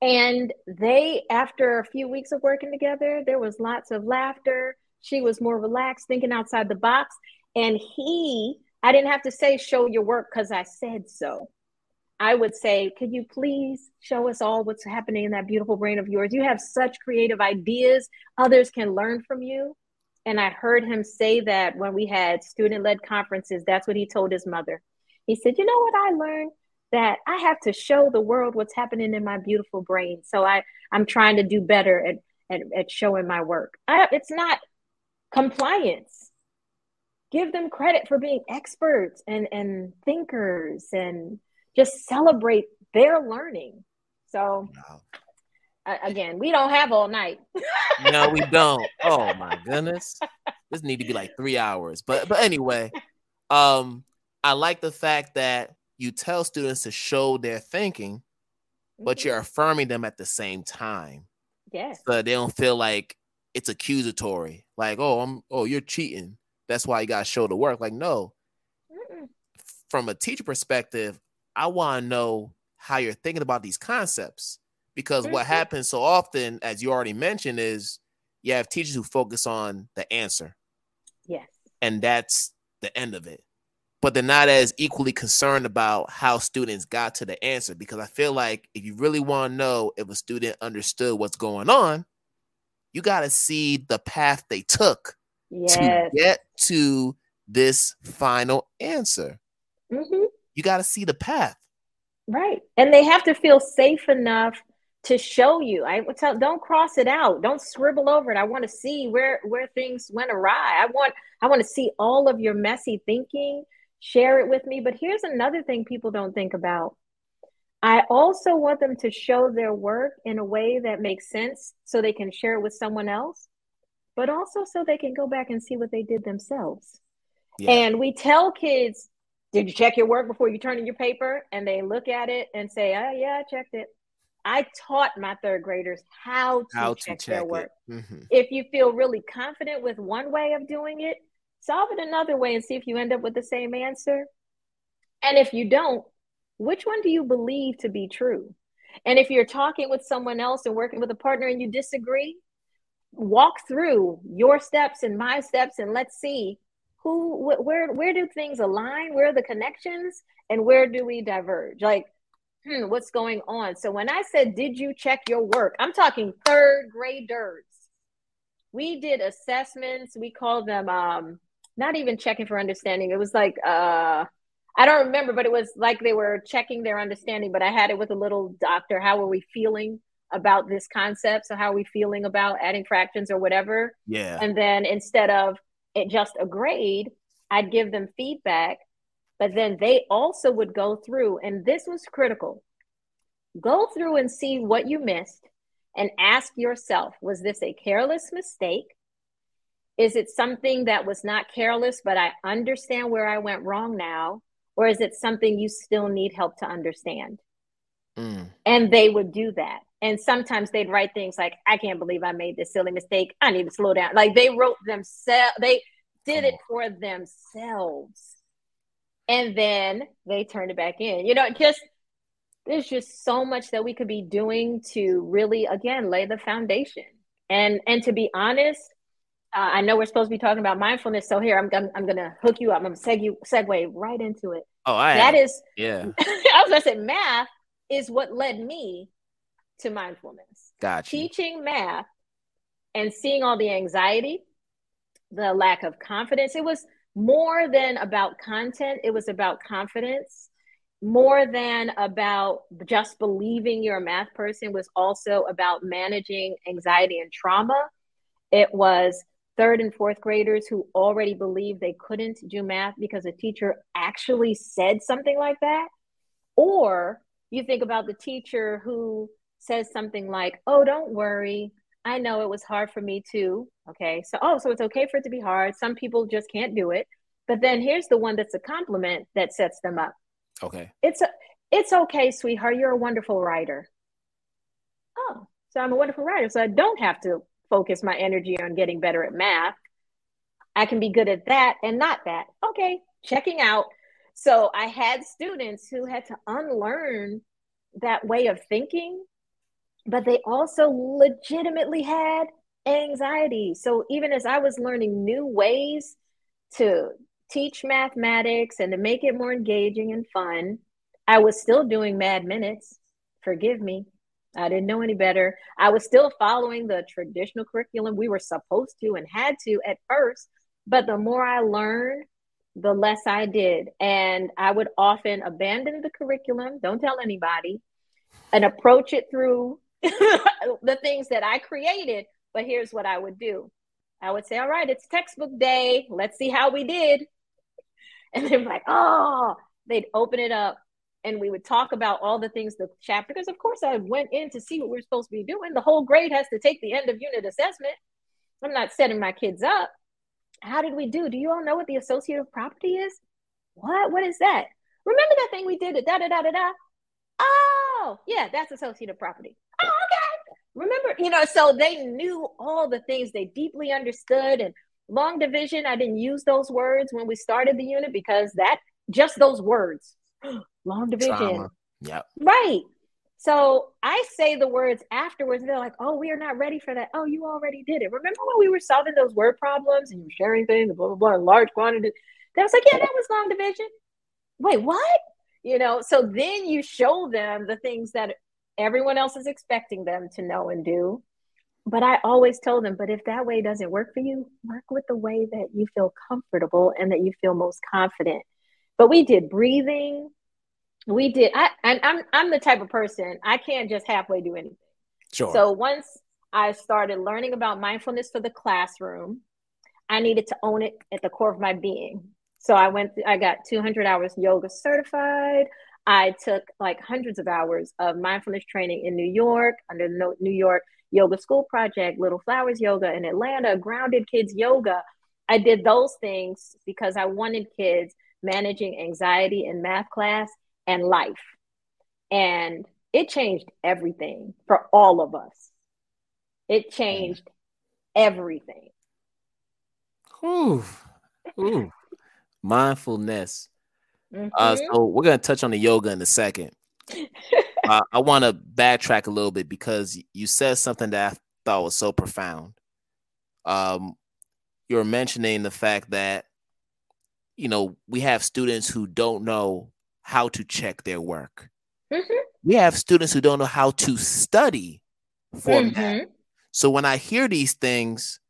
And they, after a few weeks of working together, there was lots of laughter. She was more relaxed, thinking outside the box. And he, I didn't have to say, show your work because I said so. I would say, could you please show us all what's happening in that beautiful brain of yours? You have such creative ideas. Others can learn from you. And I heard him say that when we had student led conferences, that's what he told his mother. He said, You know what I learned? That I have to show the world what's happening in my beautiful brain. So I, I'm trying to do better at, at, at showing my work. I, it's not compliance. Give them credit for being experts and, and thinkers and just celebrate their learning. So, wow again, we don't have all night. [LAUGHS] no, we don't. Oh my goodness. This need to be like three hours. But but anyway, um, I like the fact that you tell students to show their thinking, but mm-hmm. you're affirming them at the same time. Yes. So they don't feel like it's accusatory. Like, oh, I'm oh, you're cheating. That's why you gotta show the work. Like, no. Mm-mm. From a teacher perspective, I want to know how you're thinking about these concepts because what happens so often, as you already mentioned, is you have teachers who focus on the answer. Yes. And that's the end of it. But they're not as equally concerned about how students got to the answer because I feel like if you really want to know if a student understood what's going on, you got to see the path they took yes. to get to this final answer. Mm-hmm. You got to see the path. Right. And they have to feel safe enough to show you. I would tell don't cross it out. Don't scribble over it. I want to see where where things went awry. I want I want to see all of your messy thinking. Share it with me. But here's another thing people don't think about. I also want them to show their work in a way that makes sense so they can share it with someone else, but also so they can go back and see what they did themselves. Yeah. And we tell kids, Did you check your work before you turn in your paper? And they look at it and say, Oh, yeah, I checked it. I taught my third graders how to how check, to check their work. Mm-hmm. If you feel really confident with one way of doing it, solve it another way and see if you end up with the same answer. And if you don't, which one do you believe to be true? And if you're talking with someone else and working with a partner and you disagree, walk through your steps and my steps and let's see who wh- where where do things align where are the connections and where do we diverge like hmm, what's going on so when i said did you check your work i'm talking third graders we did assessments we call them um not even checking for understanding it was like uh I don't remember, but it was like they were checking their understanding. But I had it with a little doctor. How are we feeling about this concept? So how are we feeling about adding fractions or whatever? Yeah. And then instead of it just a grade, I'd give them feedback. But then they also would go through, and this was critical. Go through and see what you missed and ask yourself, was this a careless mistake? Is it something that was not careless, but I understand where I went wrong now? or is it something you still need help to understand? Mm. And they would do that. And sometimes they'd write things like, I can't believe I made this silly mistake. I need to slow down. Like they wrote themselves, they did it for themselves. And then they turned it back in. You know, just there's just so much that we could be doing to really again lay the foundation. And and to be honest, uh, I know we're supposed to be talking about mindfulness, so here I'm I'm, I'm gonna hook you up. I'm gonna seg- segue right into it. Oh, I that am. is yeah. [LAUGHS] I was gonna say math is what led me to mindfulness. Gotcha. Teaching math and seeing all the anxiety, the lack of confidence. It was more than about content. It was about confidence. More than about just believing you're a math person was also about managing anxiety and trauma. It was third and fourth graders who already believed they couldn't do math because a teacher actually said something like that. Or you think about the teacher who says something like, Oh, don't worry. I know it was hard for me too. Okay. So, oh, so it's okay for it to be hard. Some people just can't do it. But then here's the one that's a compliment that sets them up. Okay. It's a, it's okay, sweetheart. You're a wonderful writer. Oh, so I'm a wonderful writer. So I don't have to focus my energy on getting better at math. I can be good at that and not that. Okay, checking out. So I had students who had to unlearn that way of thinking, but they also legitimately had anxiety. So even as I was learning new ways to teach mathematics and to make it more engaging and fun, I was still doing mad minutes. Forgive me. I didn't know any better. I was still following the traditional curriculum we were supposed to and had to at first. But the more I learned, the less I did. And I would often abandon the curriculum, don't tell anybody, and approach it through [LAUGHS] the things that I created. But here's what I would do. I would say, All right, it's textbook day. Let's see how we did. [LAUGHS] And they're like, Oh, they'd open it up and we would talk about all the things the chapter because of course i went in to see what we are supposed to be doing. The whole grade has to take the end of unit assessment. I'm not setting my kids up. How did we do? Do you all know what the associative property is? What? What is that? Remember that thing we did da da da da da? Oh yeah that's associative property oh okay remember you know so they knew all the things they deeply understood and long division i didn't use those words when we started the unit because that just those words [GASPS] long division. Yeah. Right. So I say the words afterwards. and They're like, oh, we are not ready for that. Oh, you already did it. Remember when we were solving those word problems and you were sharing things, blah, blah, blah, in large quantities? That was like, yeah, that was long division. Wait, what? You know, so then you show them the things that everyone else is expecting them to know and do. But I always told them, but if that way doesn't work for you, work with the way that you feel comfortable and that you feel most confident. But we did breathing, we did i and i'm i'm the type of person i can't just halfway do anything. Sure. So once i started learning about mindfulness for the classroom i needed to own it at the core of my being. So i went i got 200 hours yoga certified i took like hundreds of hours of mindfulness training in new york under the new york yoga school project little flowers yoga in atlanta grounded kids yoga i did those things because i wanted kids managing anxiety in math class and life. And it changed everything for all of us. It changed everything. Ooh, ooh. Mindfulness. Mm-hmm. Uh, so we're gonna touch on the yoga in a second. uh, [LAUGHS] I want to backtrack a little bit because you said something that I thought was so profound. Um, you're mentioning the fact that you know we have students who don't know how to check their work. Mm-hmm. We have students who don't know how to study for mm-hmm. math. So when I hear these things,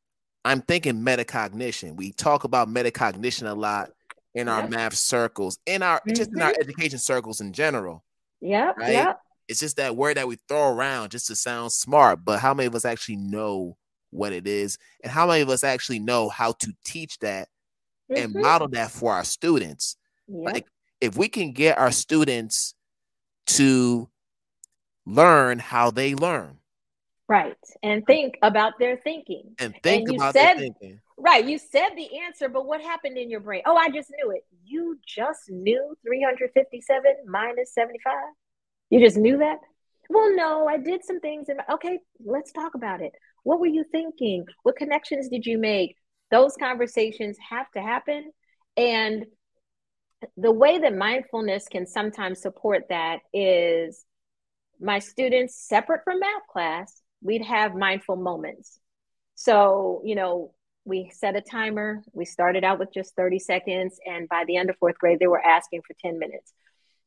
I'm thinking metacognition. We talk about metacognition a lot in our math circles, in our mm-hmm. just in our mm-hmm. education circles in general. Yeah, right? yeah. It's just that word that we throw around just to sound smart, but how many of us actually know what it is, and how many of us actually know how to teach that mm-hmm. and model that for our students? Yep. Like, if we can get our students to learn how they learn, right, and think about their thinking, and think and about said, their thinking. Right, you said the answer, but what happened in your brain? Oh, I just knew it. You just knew 357 minus 75. You just knew that? Well, no, I did some things. In my, okay, let's talk about it. What were you thinking? What connections did you make? Those conversations have to happen. And the way that mindfulness can sometimes support that is my students, separate from math class, we'd have mindful moments. So, you know, we set a timer. We started out with just 30 seconds. And by the end of fourth grade, they were asking for 10 minutes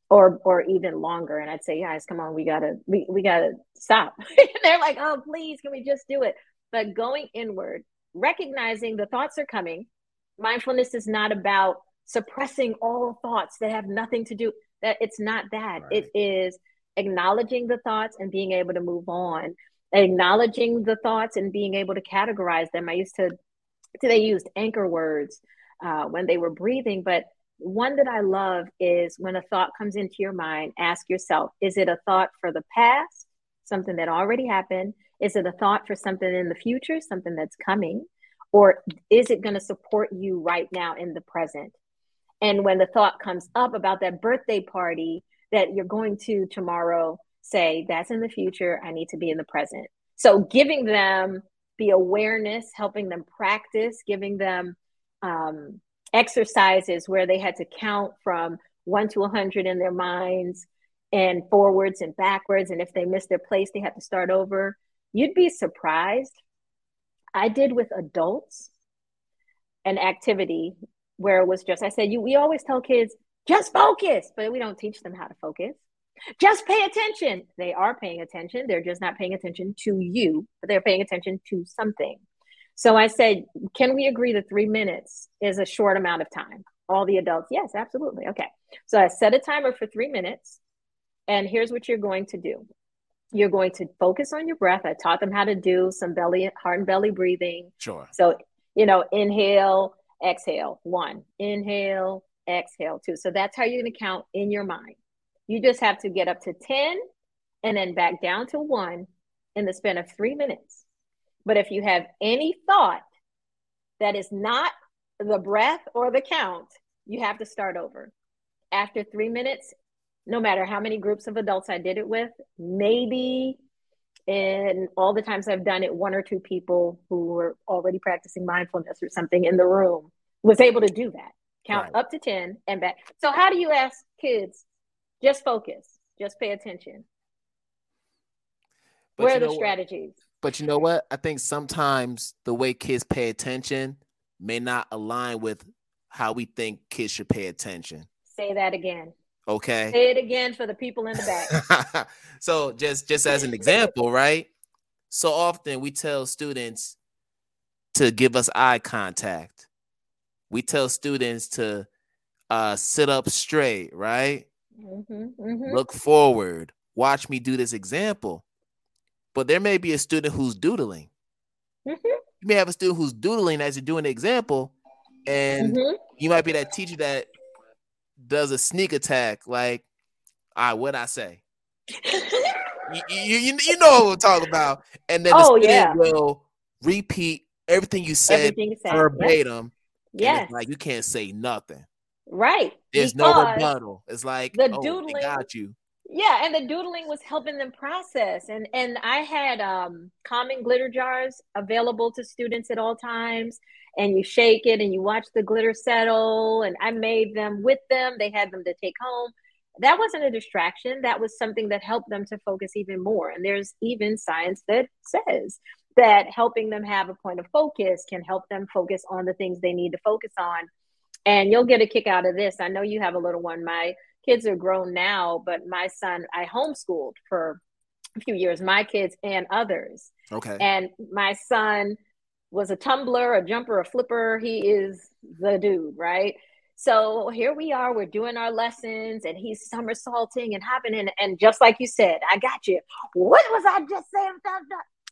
or or even longer. And I'd say, guys, come on, we gotta we, we gotta stop. [LAUGHS] They're like, oh, please, can we just do it? But going inward, recognizing the thoughts are coming. Mindfulness is not about suppressing all thoughts that have nothing to do. That it's not that. Right. It is acknowledging the thoughts and being able to move on. Acknowledging the thoughts and being able to categorize them. I used to, they used anchor words uh, when they were breathing, but one that I love is when a thought comes into your mind, ask yourself, is it a thought for the past, something that already happened? Is it a thought for something in the future, something that's coming? Or is it going to support you right now in the present? And when the thought comes up about that birthday party that you're going to tomorrow, say, that's in the future. I need to be in the present. So giving them the awareness, helping them practice, giving them um, exercises where they had to count from one to 100 in their minds and forwards and backwards. And if they missed their place, they had to start over. You'd be surprised. I did with adults an activity where it was just, I said, you, we always tell kids, just focus, but we don't teach them how to focus. Just pay attention. They are paying attention. They're just not paying attention to you, but they're paying attention to something. So I said, can we agree that three minutes is a short amount of time? All the adults, yes, absolutely. Okay. So I set a timer for three minutes. And here's what you're going to do you're going to focus on your breath. I taught them how to do some belly, heart and belly breathing. Sure. So, you know, inhale, exhale, one, inhale, exhale, two. So that's how you're going to count in your mind. You just have to get up to 10 and then back down to one in the span of three minutes. But if you have any thought that is not the breath or the count, you have to start over. After three minutes, no matter how many groups of adults I did it with, maybe in all the times I've done it, one or two people who were already practicing mindfulness or something in the room was able to do that. Count right. up to 10 and back. So, how do you ask kids? Just focus, just pay attention. But Where are the strategies? But you know what? I think sometimes the way kids pay attention may not align with how we think kids should pay attention. Say that again. Okay. Say it again for the people in the back. [LAUGHS] so just just as an example, right? So often we tell students to give us eye contact. We tell students to uh, sit up straight, right? Mm-hmm, mm-hmm. Look forward. Watch me do this example but there may be a student who's doodling. Mm-hmm. You may have a student who's doodling as you're doing the example, and mm-hmm. you might be that teacher that does a sneak attack, like, all right, what I say? [LAUGHS] you, you, you, know what we're talking about. And then oh, the student yeah. will repeat everything you said, everything said. verbatim. Yes. Like you can't say nothing. Right. There's no rebuttal. It's like the oh, doodling got you. yeah and the doodling was helping them process. And and i had um calming glitter jars available to students at all times. And you shake it and you watch the glitter settle. And i made them with them. They had them to take home. That wasn't a distraction. That was something that helped them to focus even more. And there's even science that says that helping them have a point of focus can help them focus on the things they need to focus on and you'll get a kick out of this i know you have a little one my kids are grown now, but my son, I homeschooled for a few years, my kids and others. Okay. And my son was a tumbler, a jumper, a flipper. He is the dude, right? So here we are, we're doing our lessons, and he's somersaulting and hopping in. And just like you said, I got you. What was I just saying?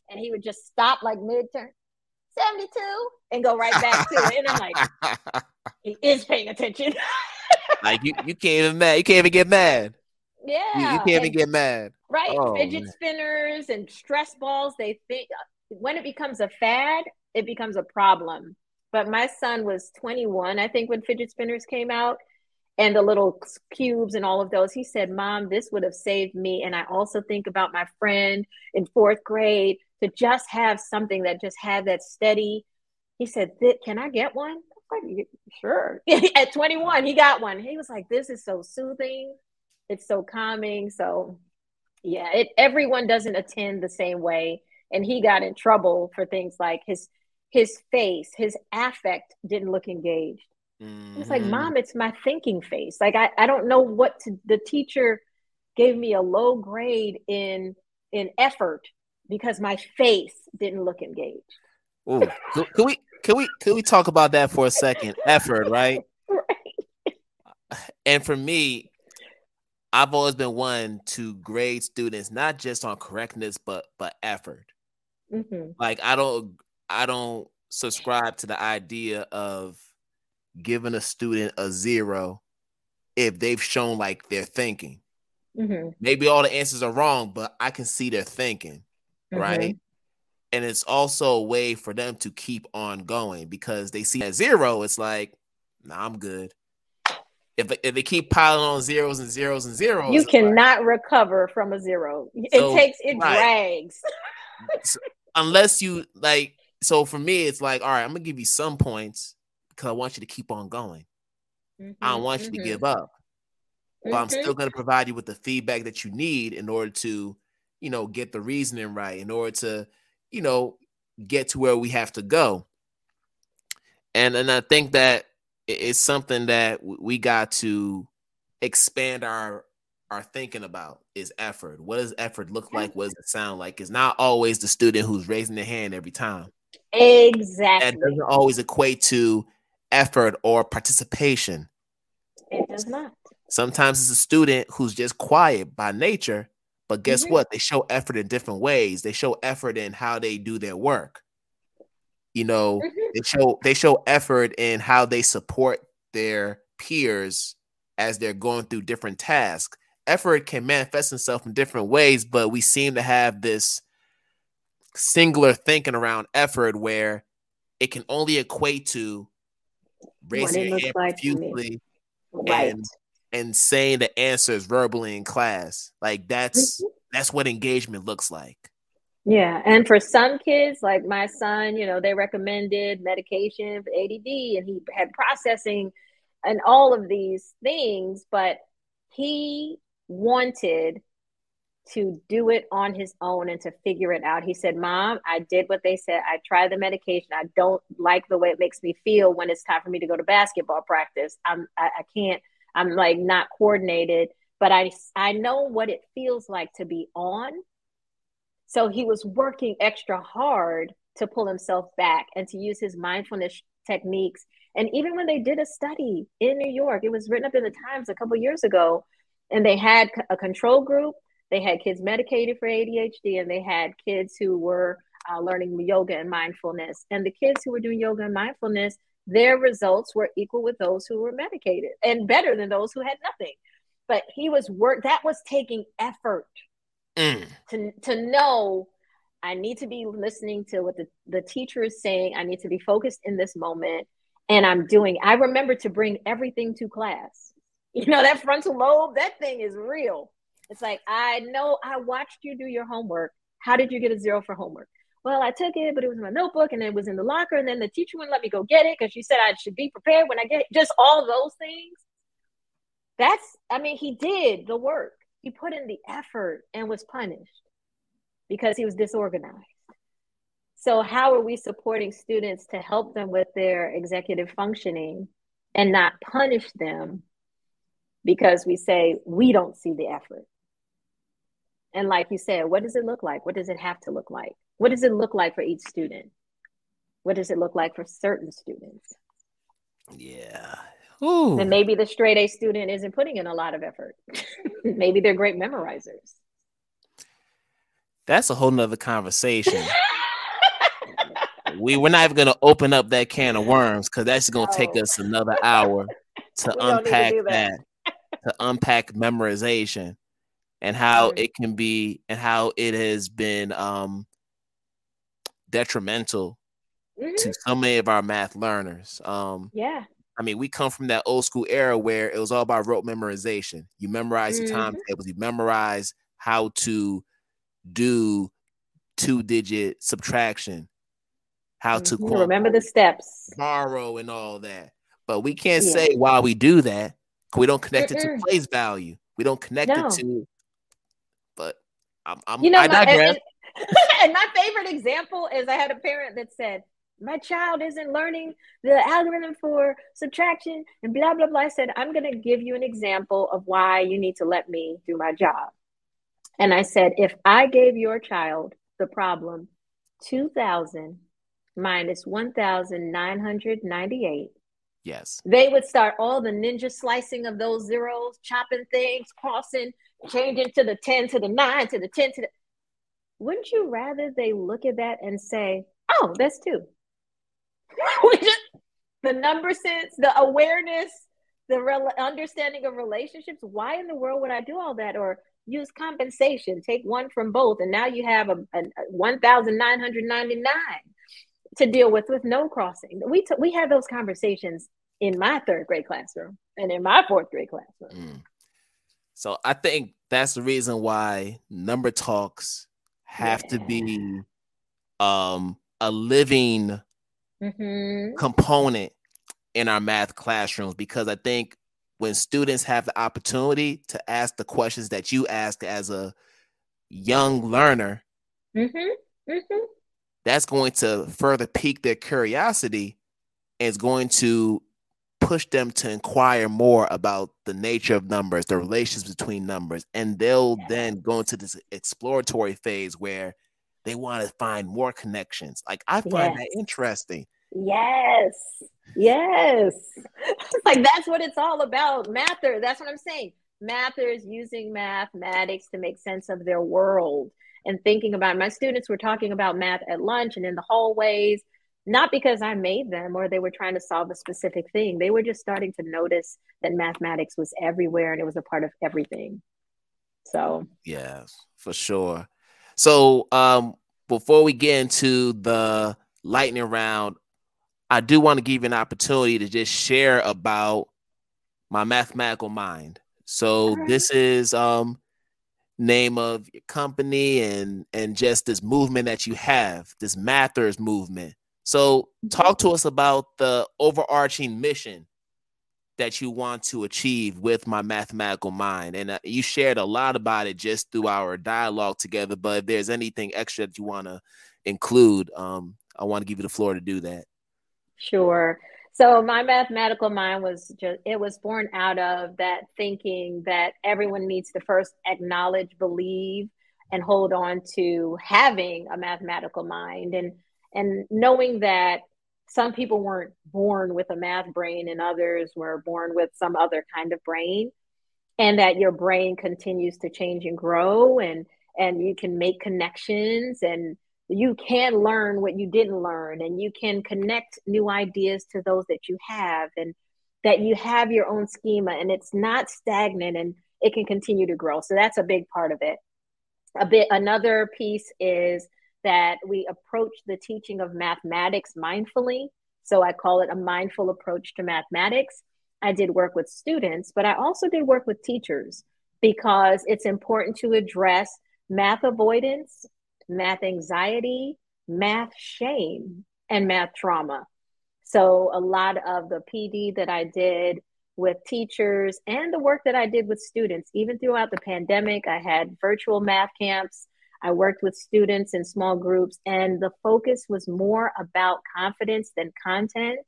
And he would just stop like mid turn, 72, and go right back to it. And I'm like, [LAUGHS] he is paying attention. [LAUGHS] like you, you can't even mad. You can't even get mad. Yeah, you, you can't and, even get mad. Right, oh, fidget man. spinners and stress balls. They think when it becomes a fad, it becomes a problem. But my son was 21, I think, when fidget spinners came out, and the little cubes and all of those. He said, "Mom, this would have saved me." And I also think about my friend in fourth grade to just have something that just had that steady. He said, "Can I get one?" sure. [LAUGHS] At 21, he got one. He was like, this is so soothing. It's so calming. So, yeah, it everyone doesn't attend the same way. And he got in trouble for things like his his face, his affect didn't look engaged. Mm-hmm. It's like, mom, it's my thinking face. Like I, I don't know what to the teacher gave me a low grade in in effort because my face didn't look engaged. Ooh, can we can we can we talk about that for a second? Effort, right? [LAUGHS] Right. And for me, I've always been one to grade students not just on correctness, but but effort. Mm-hmm. Like I don't I don't subscribe to the idea of giving a student a zero if they've shown like they're thinking. Mm-hmm. Maybe all the answers are wrong, but I can see they're thinking, mm-hmm. right? and it's also a way for them to keep on going because they see at zero, it's like, nah, I'm good. If, if they keep piling on zeros and zeros and zeros, you cannot like, recover from a zero. It so, takes it right. drags. [LAUGHS] so, unless you like, so for me, it's like, all right, I'm gonna give you some points because I want you to keep on going. Mm-hmm, I don't want mm-hmm. you to give up. But mm-hmm. I'm still gonna provide you with the feedback that you need in order to, you know, get the reasoning right, in order to you know, get to where we have to go. And and I think that it's something that we got to expand our our thinking about is effort. What does effort look like? What does it sound like? It's not always the student who's raising their hand every time. Exactly. That doesn't always equate to effort or participation. It does not. Sometimes it's a student who's just quiet by nature but guess mm-hmm. what? They show effort in different ways. They show effort in how they do their work. You know, mm-hmm. they show they show effort in how they support their peers as they're going through different tasks. Effort can manifest itself in different ways, but we seem to have this singular thinking around effort where it can only equate to raising your hand like profusely right. and and saying the answers verbally in class. Like that's mm-hmm. that's what engagement looks like. Yeah, and for some kids, like my son, you know, they recommended medication for ADD, and he had processing and all of these things, but he wanted to do it on his own and to figure it out. He said, Mom, I did what they said. I tried the medication. I don't like the way it makes me feel when it's time for me to go to basketball practice. I'm I, I can't I'm like not coordinated, but I I know what it feels like to be on. So he was working extra hard to pull himself back and to use his mindfulness techniques. And even when they did a study in New York, it was written up in the Times a couple years ago, and they had a control group. They had kids medicated for ADHD, and they had kids who were uh, learning yoga and mindfulness. And the kids who were doing yoga and mindfulness their results were equal with those who were medicated and better than those who had nothing. But he was work that was taking effort mm. to to know I need to be listening to what the, the teacher is saying. I need to be focused in this moment. And I'm doing, I remember to bring everything to class. [LAUGHS] You know, that frontal lobe, that thing is real. It's like, I know I watched you do your homework. How did you get a zero for homework? Well, I took it, but it was in my notebook and it was in the locker. And then the teacher wouldn't let me go get it because she said I should be prepared when I get it. Just all those things. That's, I mean, he did the work. He put in the effort and was punished because he was disorganized. So, how are we supporting students to help them with their executive functioning and not punish them because we say we don't see the effort? And, like you said, what does it look like? What does it have to look like? What does it look like for each student? What does it look like for certain students? Yeah. Ooh. And maybe the straight A student isn't putting in a lot of effort. [LAUGHS] maybe they're great memorizers. That's a whole nother conversation. we we're not even gonna open up that can of worms because that's gonna no. take us another hour to [LAUGHS] unpack to that. that. to unpack memorization and how mm-hmm. it can be and how it has been um detrimental mm-hmm. to so many of our math learners. Um, yeah. I mean, we come from that old school era where it was all about rote memorization. You memorize mm-hmm. your timetables, you memorize how to do two digit subtraction, how to mm-hmm. remember the steps, borrow, and all that. But we can't yeah. say while we do that, we don't connect Mm-mm. it to place value. We don't connect no. it to. I'm, I'm you know, I digress. [LAUGHS] and my favorite example is I had a parent that said, my child isn't learning the algorithm for subtraction and blah blah blah. I said, I'm gonna give you an example of why you need to let me do my job. And I said, if I gave your child the problem 2000 minus 1998, yes, they would start all the ninja slicing of those zeros, chopping things, crossing, changing to the 10 to the 9 to the 10 to the wouldn't you rather they look at that and say, oh, that's two? [LAUGHS] the number sense, the awareness, the re- understanding of relationships. Why in the world would I do all that? Or use compensation, take one from both, and now you have a, a, a 1,999 to deal with with no crossing. We t- we had those conversations in my third grade classroom and in my fourth grade classroom. Mm. So I think that's the reason why number talks have yeah. to be um, a living mm-hmm. component in our math classrooms because I think when students have the opportunity to ask the questions that you ask as a young learner, mm-hmm. Mm-hmm. that's going to further pique their curiosity and is going to push them to inquire more about the nature of numbers, the relations between numbers, and they'll then go into this exploratory phase where they want to find more connections. Like I find yes. that interesting. Yes. Yes. [LAUGHS] like that's what it's all about. Mather. That's what I'm saying. Mathers using mathematics to make sense of their world and thinking about it. my students were talking about math at lunch and in the hallways not because I made them or they were trying to solve a specific thing. They were just starting to notice that mathematics was everywhere and it was a part of everything. So, yes, for sure. So, um, before we get into the lightning round, I do want to give you an opportunity to just share about my mathematical mind. So, this is um name of your company and and just this movement that you have, this mathers movement. So, talk to us about the overarching mission that you want to achieve with my mathematical mind. And uh, you shared a lot about it just through our dialogue together. But if there's anything extra that you want to include, um, I want to give you the floor to do that. Sure. So my mathematical mind was just it was born out of that thinking that everyone needs to first acknowledge, believe, and hold on to having a mathematical mind. And and knowing that some people weren't born with a math brain and others were born with some other kind of brain and that your brain continues to change and grow and and you can make connections and you can learn what you didn't learn and you can connect new ideas to those that you have and that you have your own schema and it's not stagnant and it can continue to grow. So that's a big part of it. A bit another piece is that we approach the teaching of mathematics mindfully. So I call it a mindful approach to mathematics. I did work with students, but I also did work with teachers because it's important to address math avoidance, math anxiety, math shame, and math trauma. So, a lot of the PD that I did with teachers and the work that I did with students, even throughout the pandemic, I had virtual math camps. I worked with students in small groups, and the focus was more about confidence than content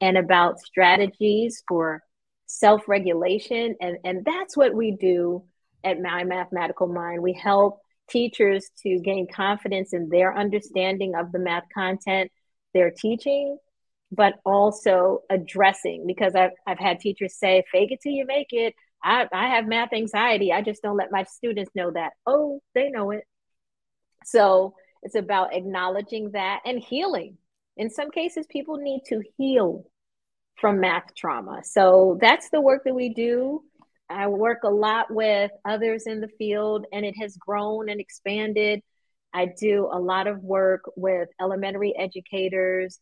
and about strategies for self regulation. And, and that's what we do at My Mathematical Mind. We help teachers to gain confidence in their understanding of the math content they're teaching, but also addressing because I've, I've had teachers say, fake it till you make it. I, I have math anxiety. I just don't let my students know that. Oh, they know it. So it's about acknowledging that and healing. In some cases, people need to heal from math trauma. So that's the work that we do. I work a lot with others in the field, and it has grown and expanded. I do a lot of work with elementary educators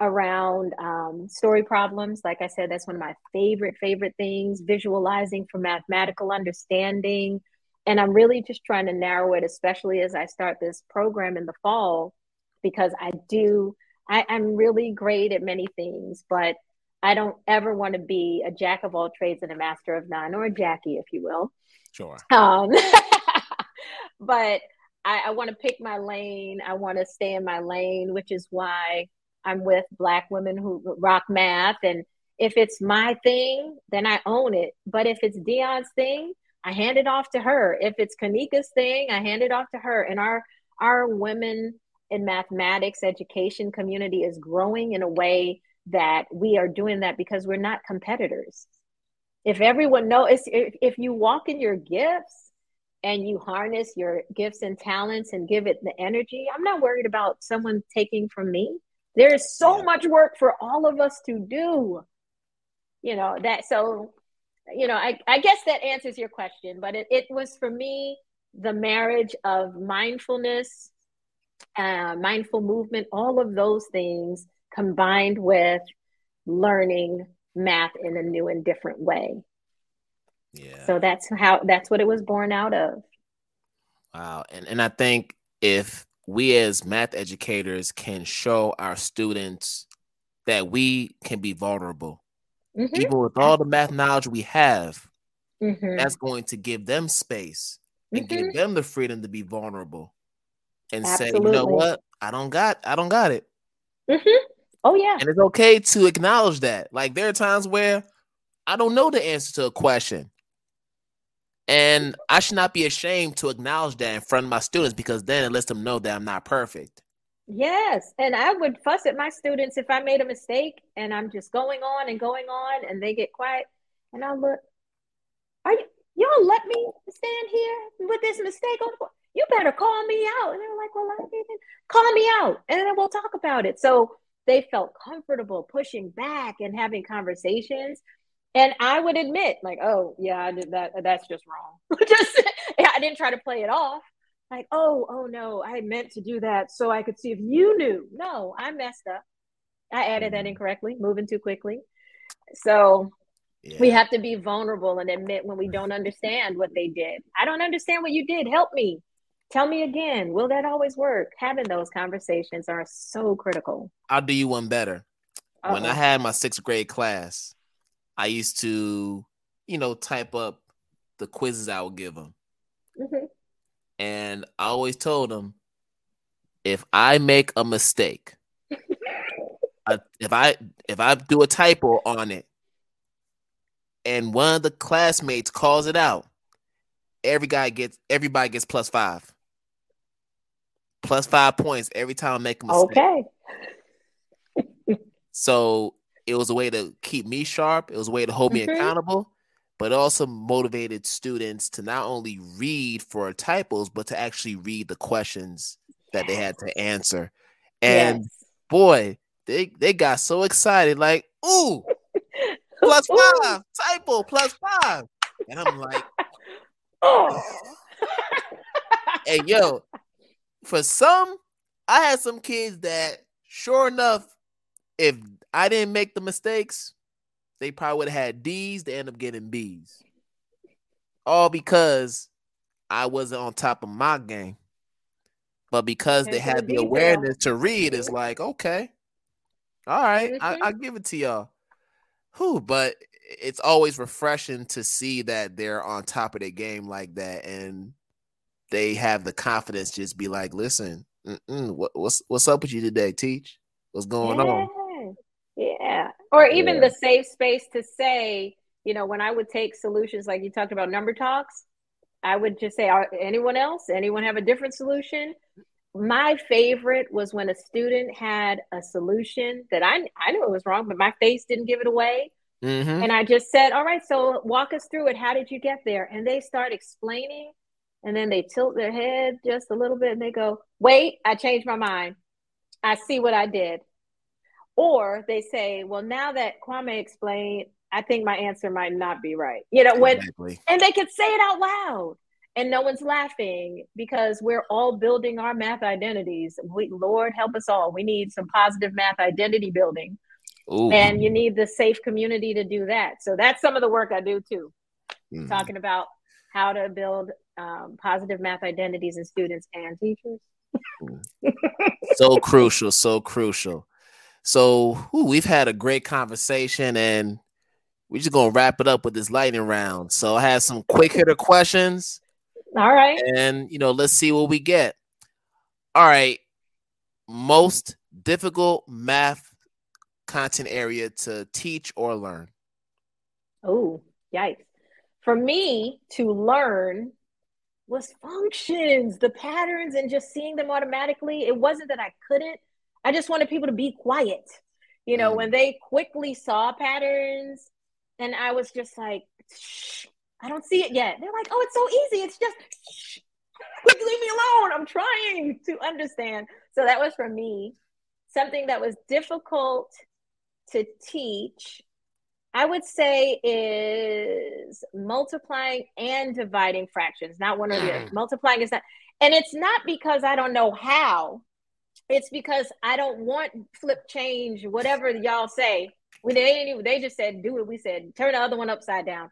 around um, story problems. Like I said, that's one of my favorite, favorite things, visualizing for mathematical understanding. And I'm really just trying to narrow it, especially as I start this program in the fall, because I do, I, I'm really great at many things, but I don't ever want to be a jack of all trades and a master of none, or a Jackie, if you will. Sure. Um, [LAUGHS] but I, I want to pick my lane. I want to stay in my lane, which is why I'm with Black women who rock math. And if it's my thing, then I own it. But if it's Dion's thing, I hand it off to her. If it's Kanika's thing, I hand it off to her. And our our women in mathematics education community is growing in a way that we are doing that because we're not competitors. If everyone knows, if, if you walk in your gifts and you harness your gifts and talents and give it the energy, I'm not worried about someone taking from me. There is so much work for all of us to do. You know, that so, you know, I, I guess that answers your question, but it, it was for me the marriage of mindfulness, uh, mindful movement, all of those things combined with learning math in a new and different way. Yeah. So that's how that's what it was born out of. Wow. And and I think if we as math educators can show our students that we can be vulnerable, mm-hmm. even with all the math knowledge we have, mm-hmm. that's going to give them space and mm-hmm. give them the freedom to be vulnerable and Absolutely. say, you know what, I don't got, I don't got it. Mm-hmm. Oh yeah. And it's okay to acknowledge that. Like there are times where I don't know the answer to a question. And I should not be ashamed to acknowledge that in front of my students because then it lets them know that I'm not perfect. Yes. And I would fuss at my students if I made a mistake and I'm just going on and going on and they get quiet. And I'll look, are you y'all let me stand here with this mistake on the You better call me out. And they're like, Well, I didn't call me out. And then we'll talk about it. So they felt comfortable pushing back and having conversations. And I would admit, like, oh yeah, I did that. That's just wrong. [LAUGHS] just I didn't try to play it off. Like, oh, oh no, I meant to do that so I could see if you knew. No, I messed up. I added that mm-hmm. incorrectly, moving too quickly. So yeah. we have to be vulnerable and admit when we don't understand what they did. I don't understand what you did. Help me. Tell me again, will that always work? Having those conversations are so critical. I'll do you one better. Uh-oh. When I had my sixth grade class, I used to, you know, type up the quizzes I would give them. Mm-hmm. And I always told them if I make a mistake, I, if I if I do a typo on it, and one of the classmates calls it out, every guy gets everybody gets plus five plus five points every time I make a mistake. Okay. so it was a way to keep me sharp. It was a way to hold me mm-hmm. accountable, but also motivated students to not only read for typos, but to actually read the questions that they had to answer. And yes. boy, they they got so excited, like, ooh, plus [LAUGHS] five, typo, plus five. And I'm like, oh. [LAUGHS] hey, yo, for some, I had some kids that, sure enough, if I didn't make the mistakes, they probably would have had D's to end up getting B's. all because I wasn't on top of my game. But because they had the awareness to read, it's like, okay, all right, I, I give it to y'all. Who? But it's always refreshing to see that they're on top of their game like that, and they have the confidence just be like, listen, what, what's what's up with you today, teach? What's going yeah. on? Yeah, or even yeah. the safe space to say, you know, when I would take solutions like you talked about number talks, I would just say, anyone else? Anyone have a different solution? My favorite was when a student had a solution that I I knew it was wrong, but my face didn't give it away. Mm-hmm. And I just said, All right, so walk us through it. How did you get there? And they start explaining, and then they tilt their head just a little bit and they go, Wait, I changed my mind. I see what I did. Or they say, Well, now that Kwame explained, I think my answer might not be right. You know, when exactly. and they could say it out loud and no one's laughing because we're all building our math identities. We, Lord help us all. We need some positive math identity building. Ooh. And you need the safe community to do that. So that's some of the work I do too. Mm. Talking about how to build um, positive math identities in students and teachers. so crucial, so crucial. So ooh, we've had a great conversation and we're just gonna wrap it up with this lightning round. So I have some quick hitter questions. All right. And you know, let's see what we get. All right. Most difficult math content area to teach or learn? Oh, yikes. For me to learn was functions, the patterns, and just seeing them automatically. It wasn't that I couldn't, I just wanted people to be quiet. You know, mm. when they quickly saw patterns and I was just like, Shh, I don't see it yet. They're like, oh, it's so easy. It's just, Shh, leave me alone. I'm trying to understand. So that was for me. Something that was difficult to teach, I would say, is multiplying and dividing fractions, not one or the other. Multiplying is not, and it's not because I don't know how. It's because I don't want flip change, whatever y'all say. We they didn't even, they just said do it. We said turn the other one upside down.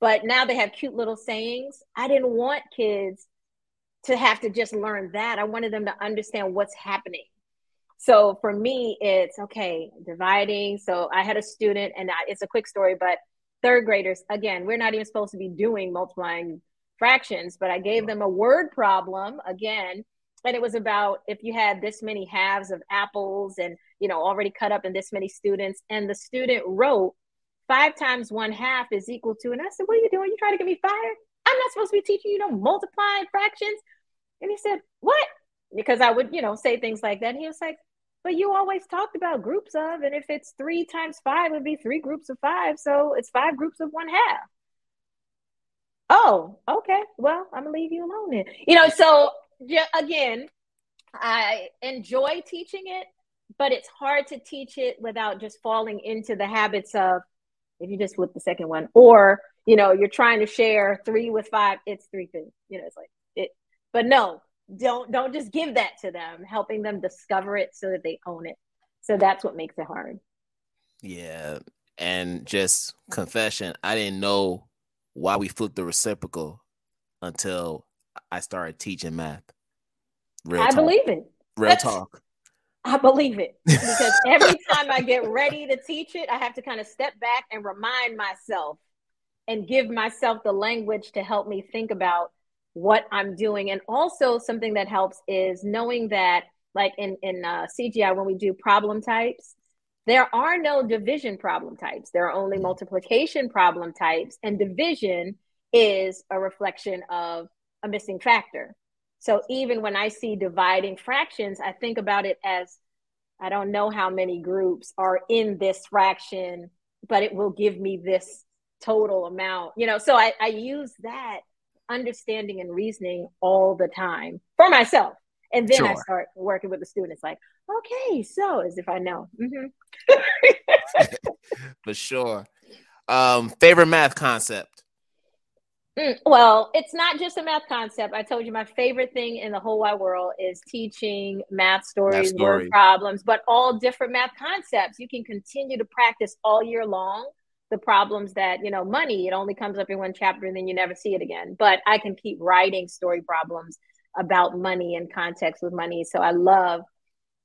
But now they have cute little sayings. I didn't want kids to have to just learn that. I wanted them to understand what's happening. So for me, it's okay, dividing. So I had a student, and I, it's a quick story, but third graders, again, we're not even supposed to be doing multiplying fractions, but I gave them a word problem again and it was about if you had this many halves of apples and you know already cut up in this many students and the student wrote five times one half is equal to and i said what are you doing? You trying to get me fired i'm not supposed to be teaching you no multiplying fractions. And he said what? Because i would you know say things like that. And he was like but you always talked about groups of and if it's three times five it would be three groups of five so it's five groups of one half. Oh okay. Well i'm gonna leave you alone then. You know so yeah, again, I enjoy teaching it, but it's hard to teach it without just falling into the habits of if you just flip the second one, or you know, you're trying to share three with five, it's three things. You know, it's like it, but no, don't don't just give that to them, helping them discover it so that they own it. So that's what makes it hard. Yeah. And just confession, I didn't know why we flipped the reciprocal until I started teaching math. Real I talk. believe it. Real talk. I believe it [LAUGHS] because every time I get ready to teach it, I have to kind of step back and remind myself and give myself the language to help me think about what I'm doing. And also, something that helps is knowing that, like in, in uh, CGI, when we do problem types, there are no division problem types. There are only multiplication problem types, and division is a reflection of a missing factor. So even when I see dividing fractions, I think about it as I don't know how many groups are in this fraction, but it will give me this total amount. You know, so I, I use that understanding and reasoning all the time for myself. And then sure. I start working with the students like, okay, so as if I know. Mm-hmm. [LAUGHS] for sure. Um, favorite math concept? Mm, well, it's not just a math concept. I told you my favorite thing in the whole wide world is teaching math stories, math story. word problems, but all different math concepts. You can continue to practice all year long, the problems that you know money it only comes up in one chapter and then you never see it again but i can keep writing story problems about money and context with money so i love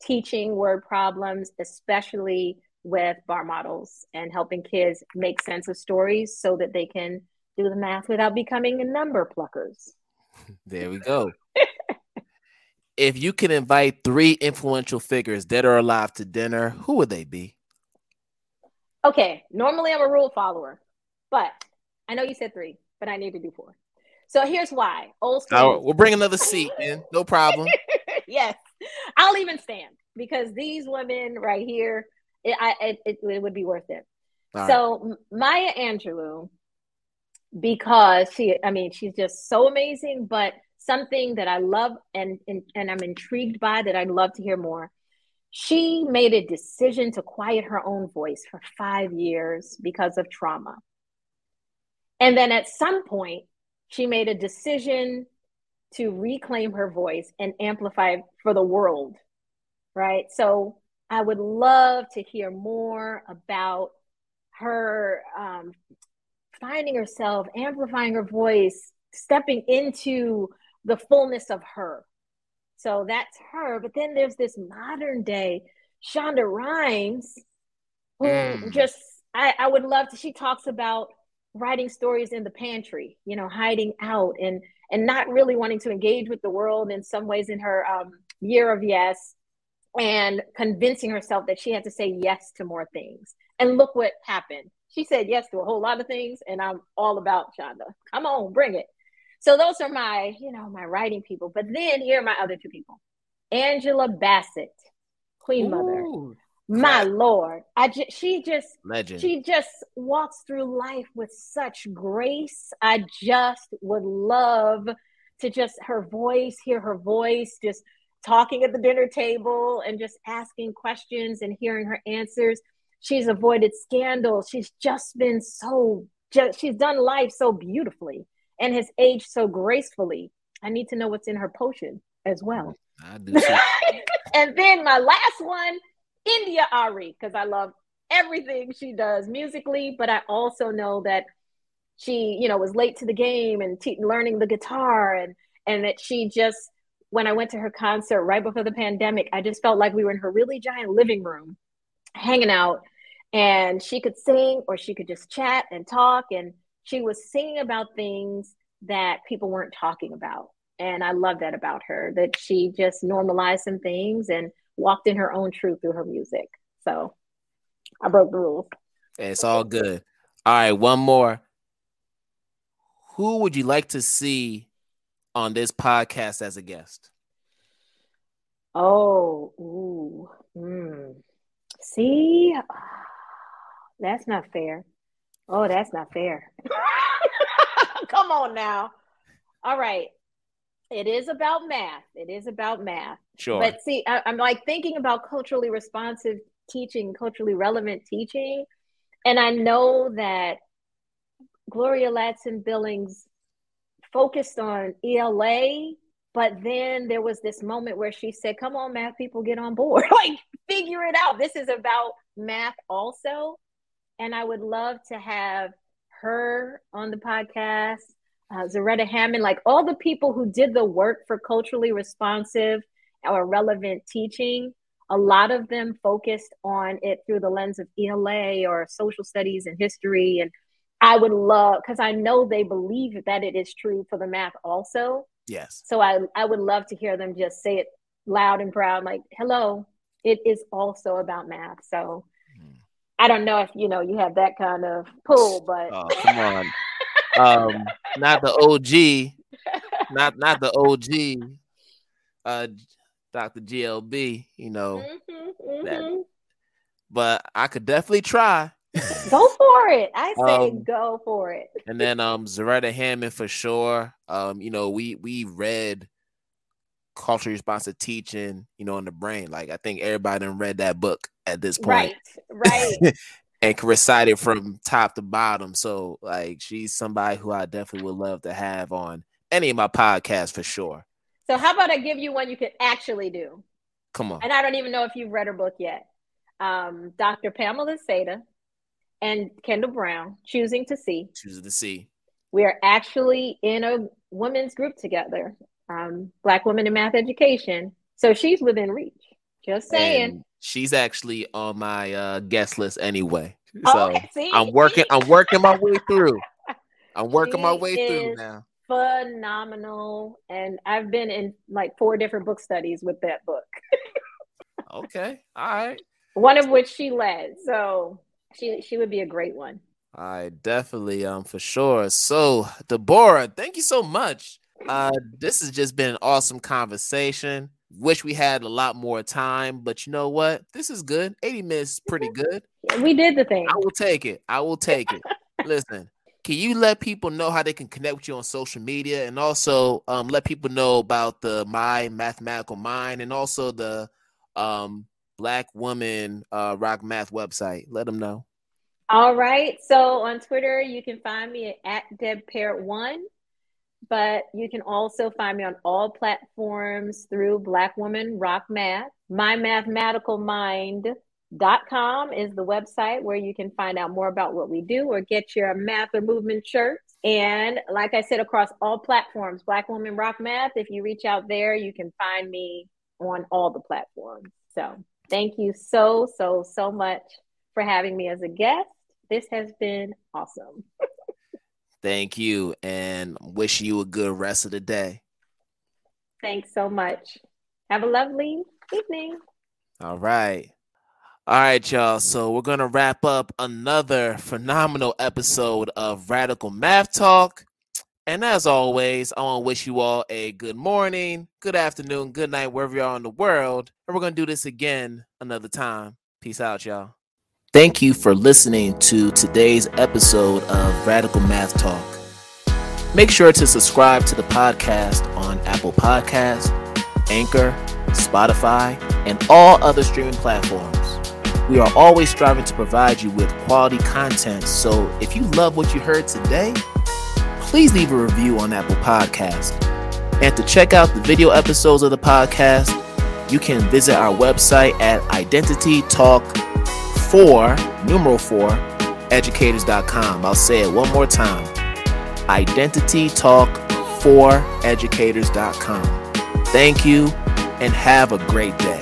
teaching word problems especially with bar models and helping kids make sense of stories so that they can do the math without becoming the number pluckers [LAUGHS] there we go if you could invite three influential figures dead or alive to dinner who would they be Okay, normally I'm a rule follower, but I know you said three, but I need to do four. So here's why. Old school. we'll bring another seat in. No problem. [LAUGHS] yes, I'll even stand because these women right here, it, I, it, it, it would be worth it. All so right. Maya Angelou, because she, I mean, she's just so amazing, but something that I love and, and, and I'm intrigued by that I'd love to hear more she made a decision to quiet her own voice for five years because of trauma. And then at some point, she made a decision to reclaim her voice and amplify for the world. Right. So I would love to hear more about her um, finding herself, amplifying her voice, stepping into the fullness of her. So that's her. But then there's this modern day Shonda Rhimes, who mm. just I, I would love to. She talks about writing stories in the pantry, you know, hiding out and and not really wanting to engage with the world in some ways in her um, year of yes, and convincing herself that she had to say yes to more things. And look what happened. She said yes to a whole lot of things, and I'm all about Shonda. Come on, bring it. So those are my, you know, my writing people. But then here are my other two people. Angela Bassett, Queen Ooh, Mother. My Lord. I just she just Legend. she just walks through life with such grace. I just would love to just her voice, hear her voice, just talking at the dinner table and just asking questions and hearing her answers. She's avoided scandal. She's just been so just, she's done life so beautifully and has aged so gracefully. I need to know what's in her potion as well. I do. [LAUGHS] and then my last one, India Arie, because I love everything she does musically, but I also know that she, you know, was late to the game and te- learning the guitar, and and that she just, when I went to her concert right before the pandemic, I just felt like we were in her really giant living room, hanging out, and she could sing or she could just chat and talk and she was singing about things that people weren't talking about. And I love that about her, that she just normalized some things and walked in her own truth through her music. So I broke the rules. It's all good. All right, one more. Who would you like to see on this podcast as a guest? Oh, ooh, mm. See, ah, that's not fair. Oh, that's not fair. [LAUGHS] Come on now. All right. It is about math. It is about math. Sure. But see, I, am like thinking about culturally responsive teaching, culturally relevant teaching. And I know that Gloria Ladson Billings focused on ELA, but then there was this moment where she said, Come on, math people, get on board. [LAUGHS] like, figure it out. This is about math also. And I would love to have her on the podcast, uh, Zaretta Hammond, like all the people who did the work for culturally responsive or relevant teaching. A lot of them focused on it through the lens of ELA or social studies and history. And I would love, because I know they believe that it is true for the math also. Yes. So I, I would love to hear them just say it loud and proud, like, hello, it is also about math. So I don't know if you know you have that kind of pull, but oh, come on, um, not the OG, not not the OG, uh, Dr. GLB. You know, mm-hmm, mm-hmm. That, but I could definitely try. [LAUGHS] go for it. I say um, go for it. and then um Zaretta Hammond for sure. Um, you know, we we read culturally responsive teaching, you know, in the brain. Like I think everybody done read that book at this point. Right, right. [LAUGHS] and can recite it from top to bottom. So like she's somebody who I definitely would love to have on any of my podcasts for sure. So how about I give you one you could actually do? Come on. And I don't even know if you've read her book yet. Um, Dr. Pamela Seda and Kyndall Brown, Choosing to See. Choosing to See. We are actually in a women's group together, um, Black Women in Math Education. So she's within reach. Just saying. And she's actually on my uh, guest list anyway. So okay, I'm working. I'm working my way through. I'm working she my way through now. Phenomenal, and I've been in like four different book studies with that book. [LAUGHS] okay, all right. One of which she led, so she she would be a great one. I definitely, um, for sure. So, Deborah, thank you so much. Uh, this has just been an awesome conversation. Wish we had a lot more time, but you know what? This is good. 80 minutes is pretty good. We did the thing. I will take it. I will take it. [LAUGHS] Listen, can you let people know how they can connect with you on social media and also um, let people know about the My Mathematical Mind and also the um, Black Woman uh, Rock Math website? Let them know. All right. So on Twitter, you can find me at DebPeart1 but you can also find me on all platforms through Black Woman Rock Math. My Mathematical Mind dot com is the website where you can find out more about what we do or get your math or movement shirts. And like I said, across all platforms, Black Woman Rock Math, if you reach out there, you can find me on all the platforms. So thank you so, so, so much for having me as a guest. This has been awesome. Thank you and wish you a good rest of the day. Thanks so much. Have a lovely evening. All right. All right, y'all. So we're going to wrap up another phenomenal episode of Radical Math Talk. And as always, I want to wish you all a good morning, good afternoon, good night, wherever you are in the world. And we're going to do this again another time. Peace out, y'all. Thank you for listening to today's episode of Radical Math Talk. Make sure to subscribe to the podcast on Apple Podcasts, Anchor, Spotify, and all other streaming platforms. We are always striving to provide you with quality content, so if you love what you heard today, please leave a review on Apple Podcast. And to check out the video episodes of the podcast, you can visit our website at Identity Talk four, numeral four, educators.com. I'll say it one more time. Identity Talk for educators.com. Thank you and have a great day.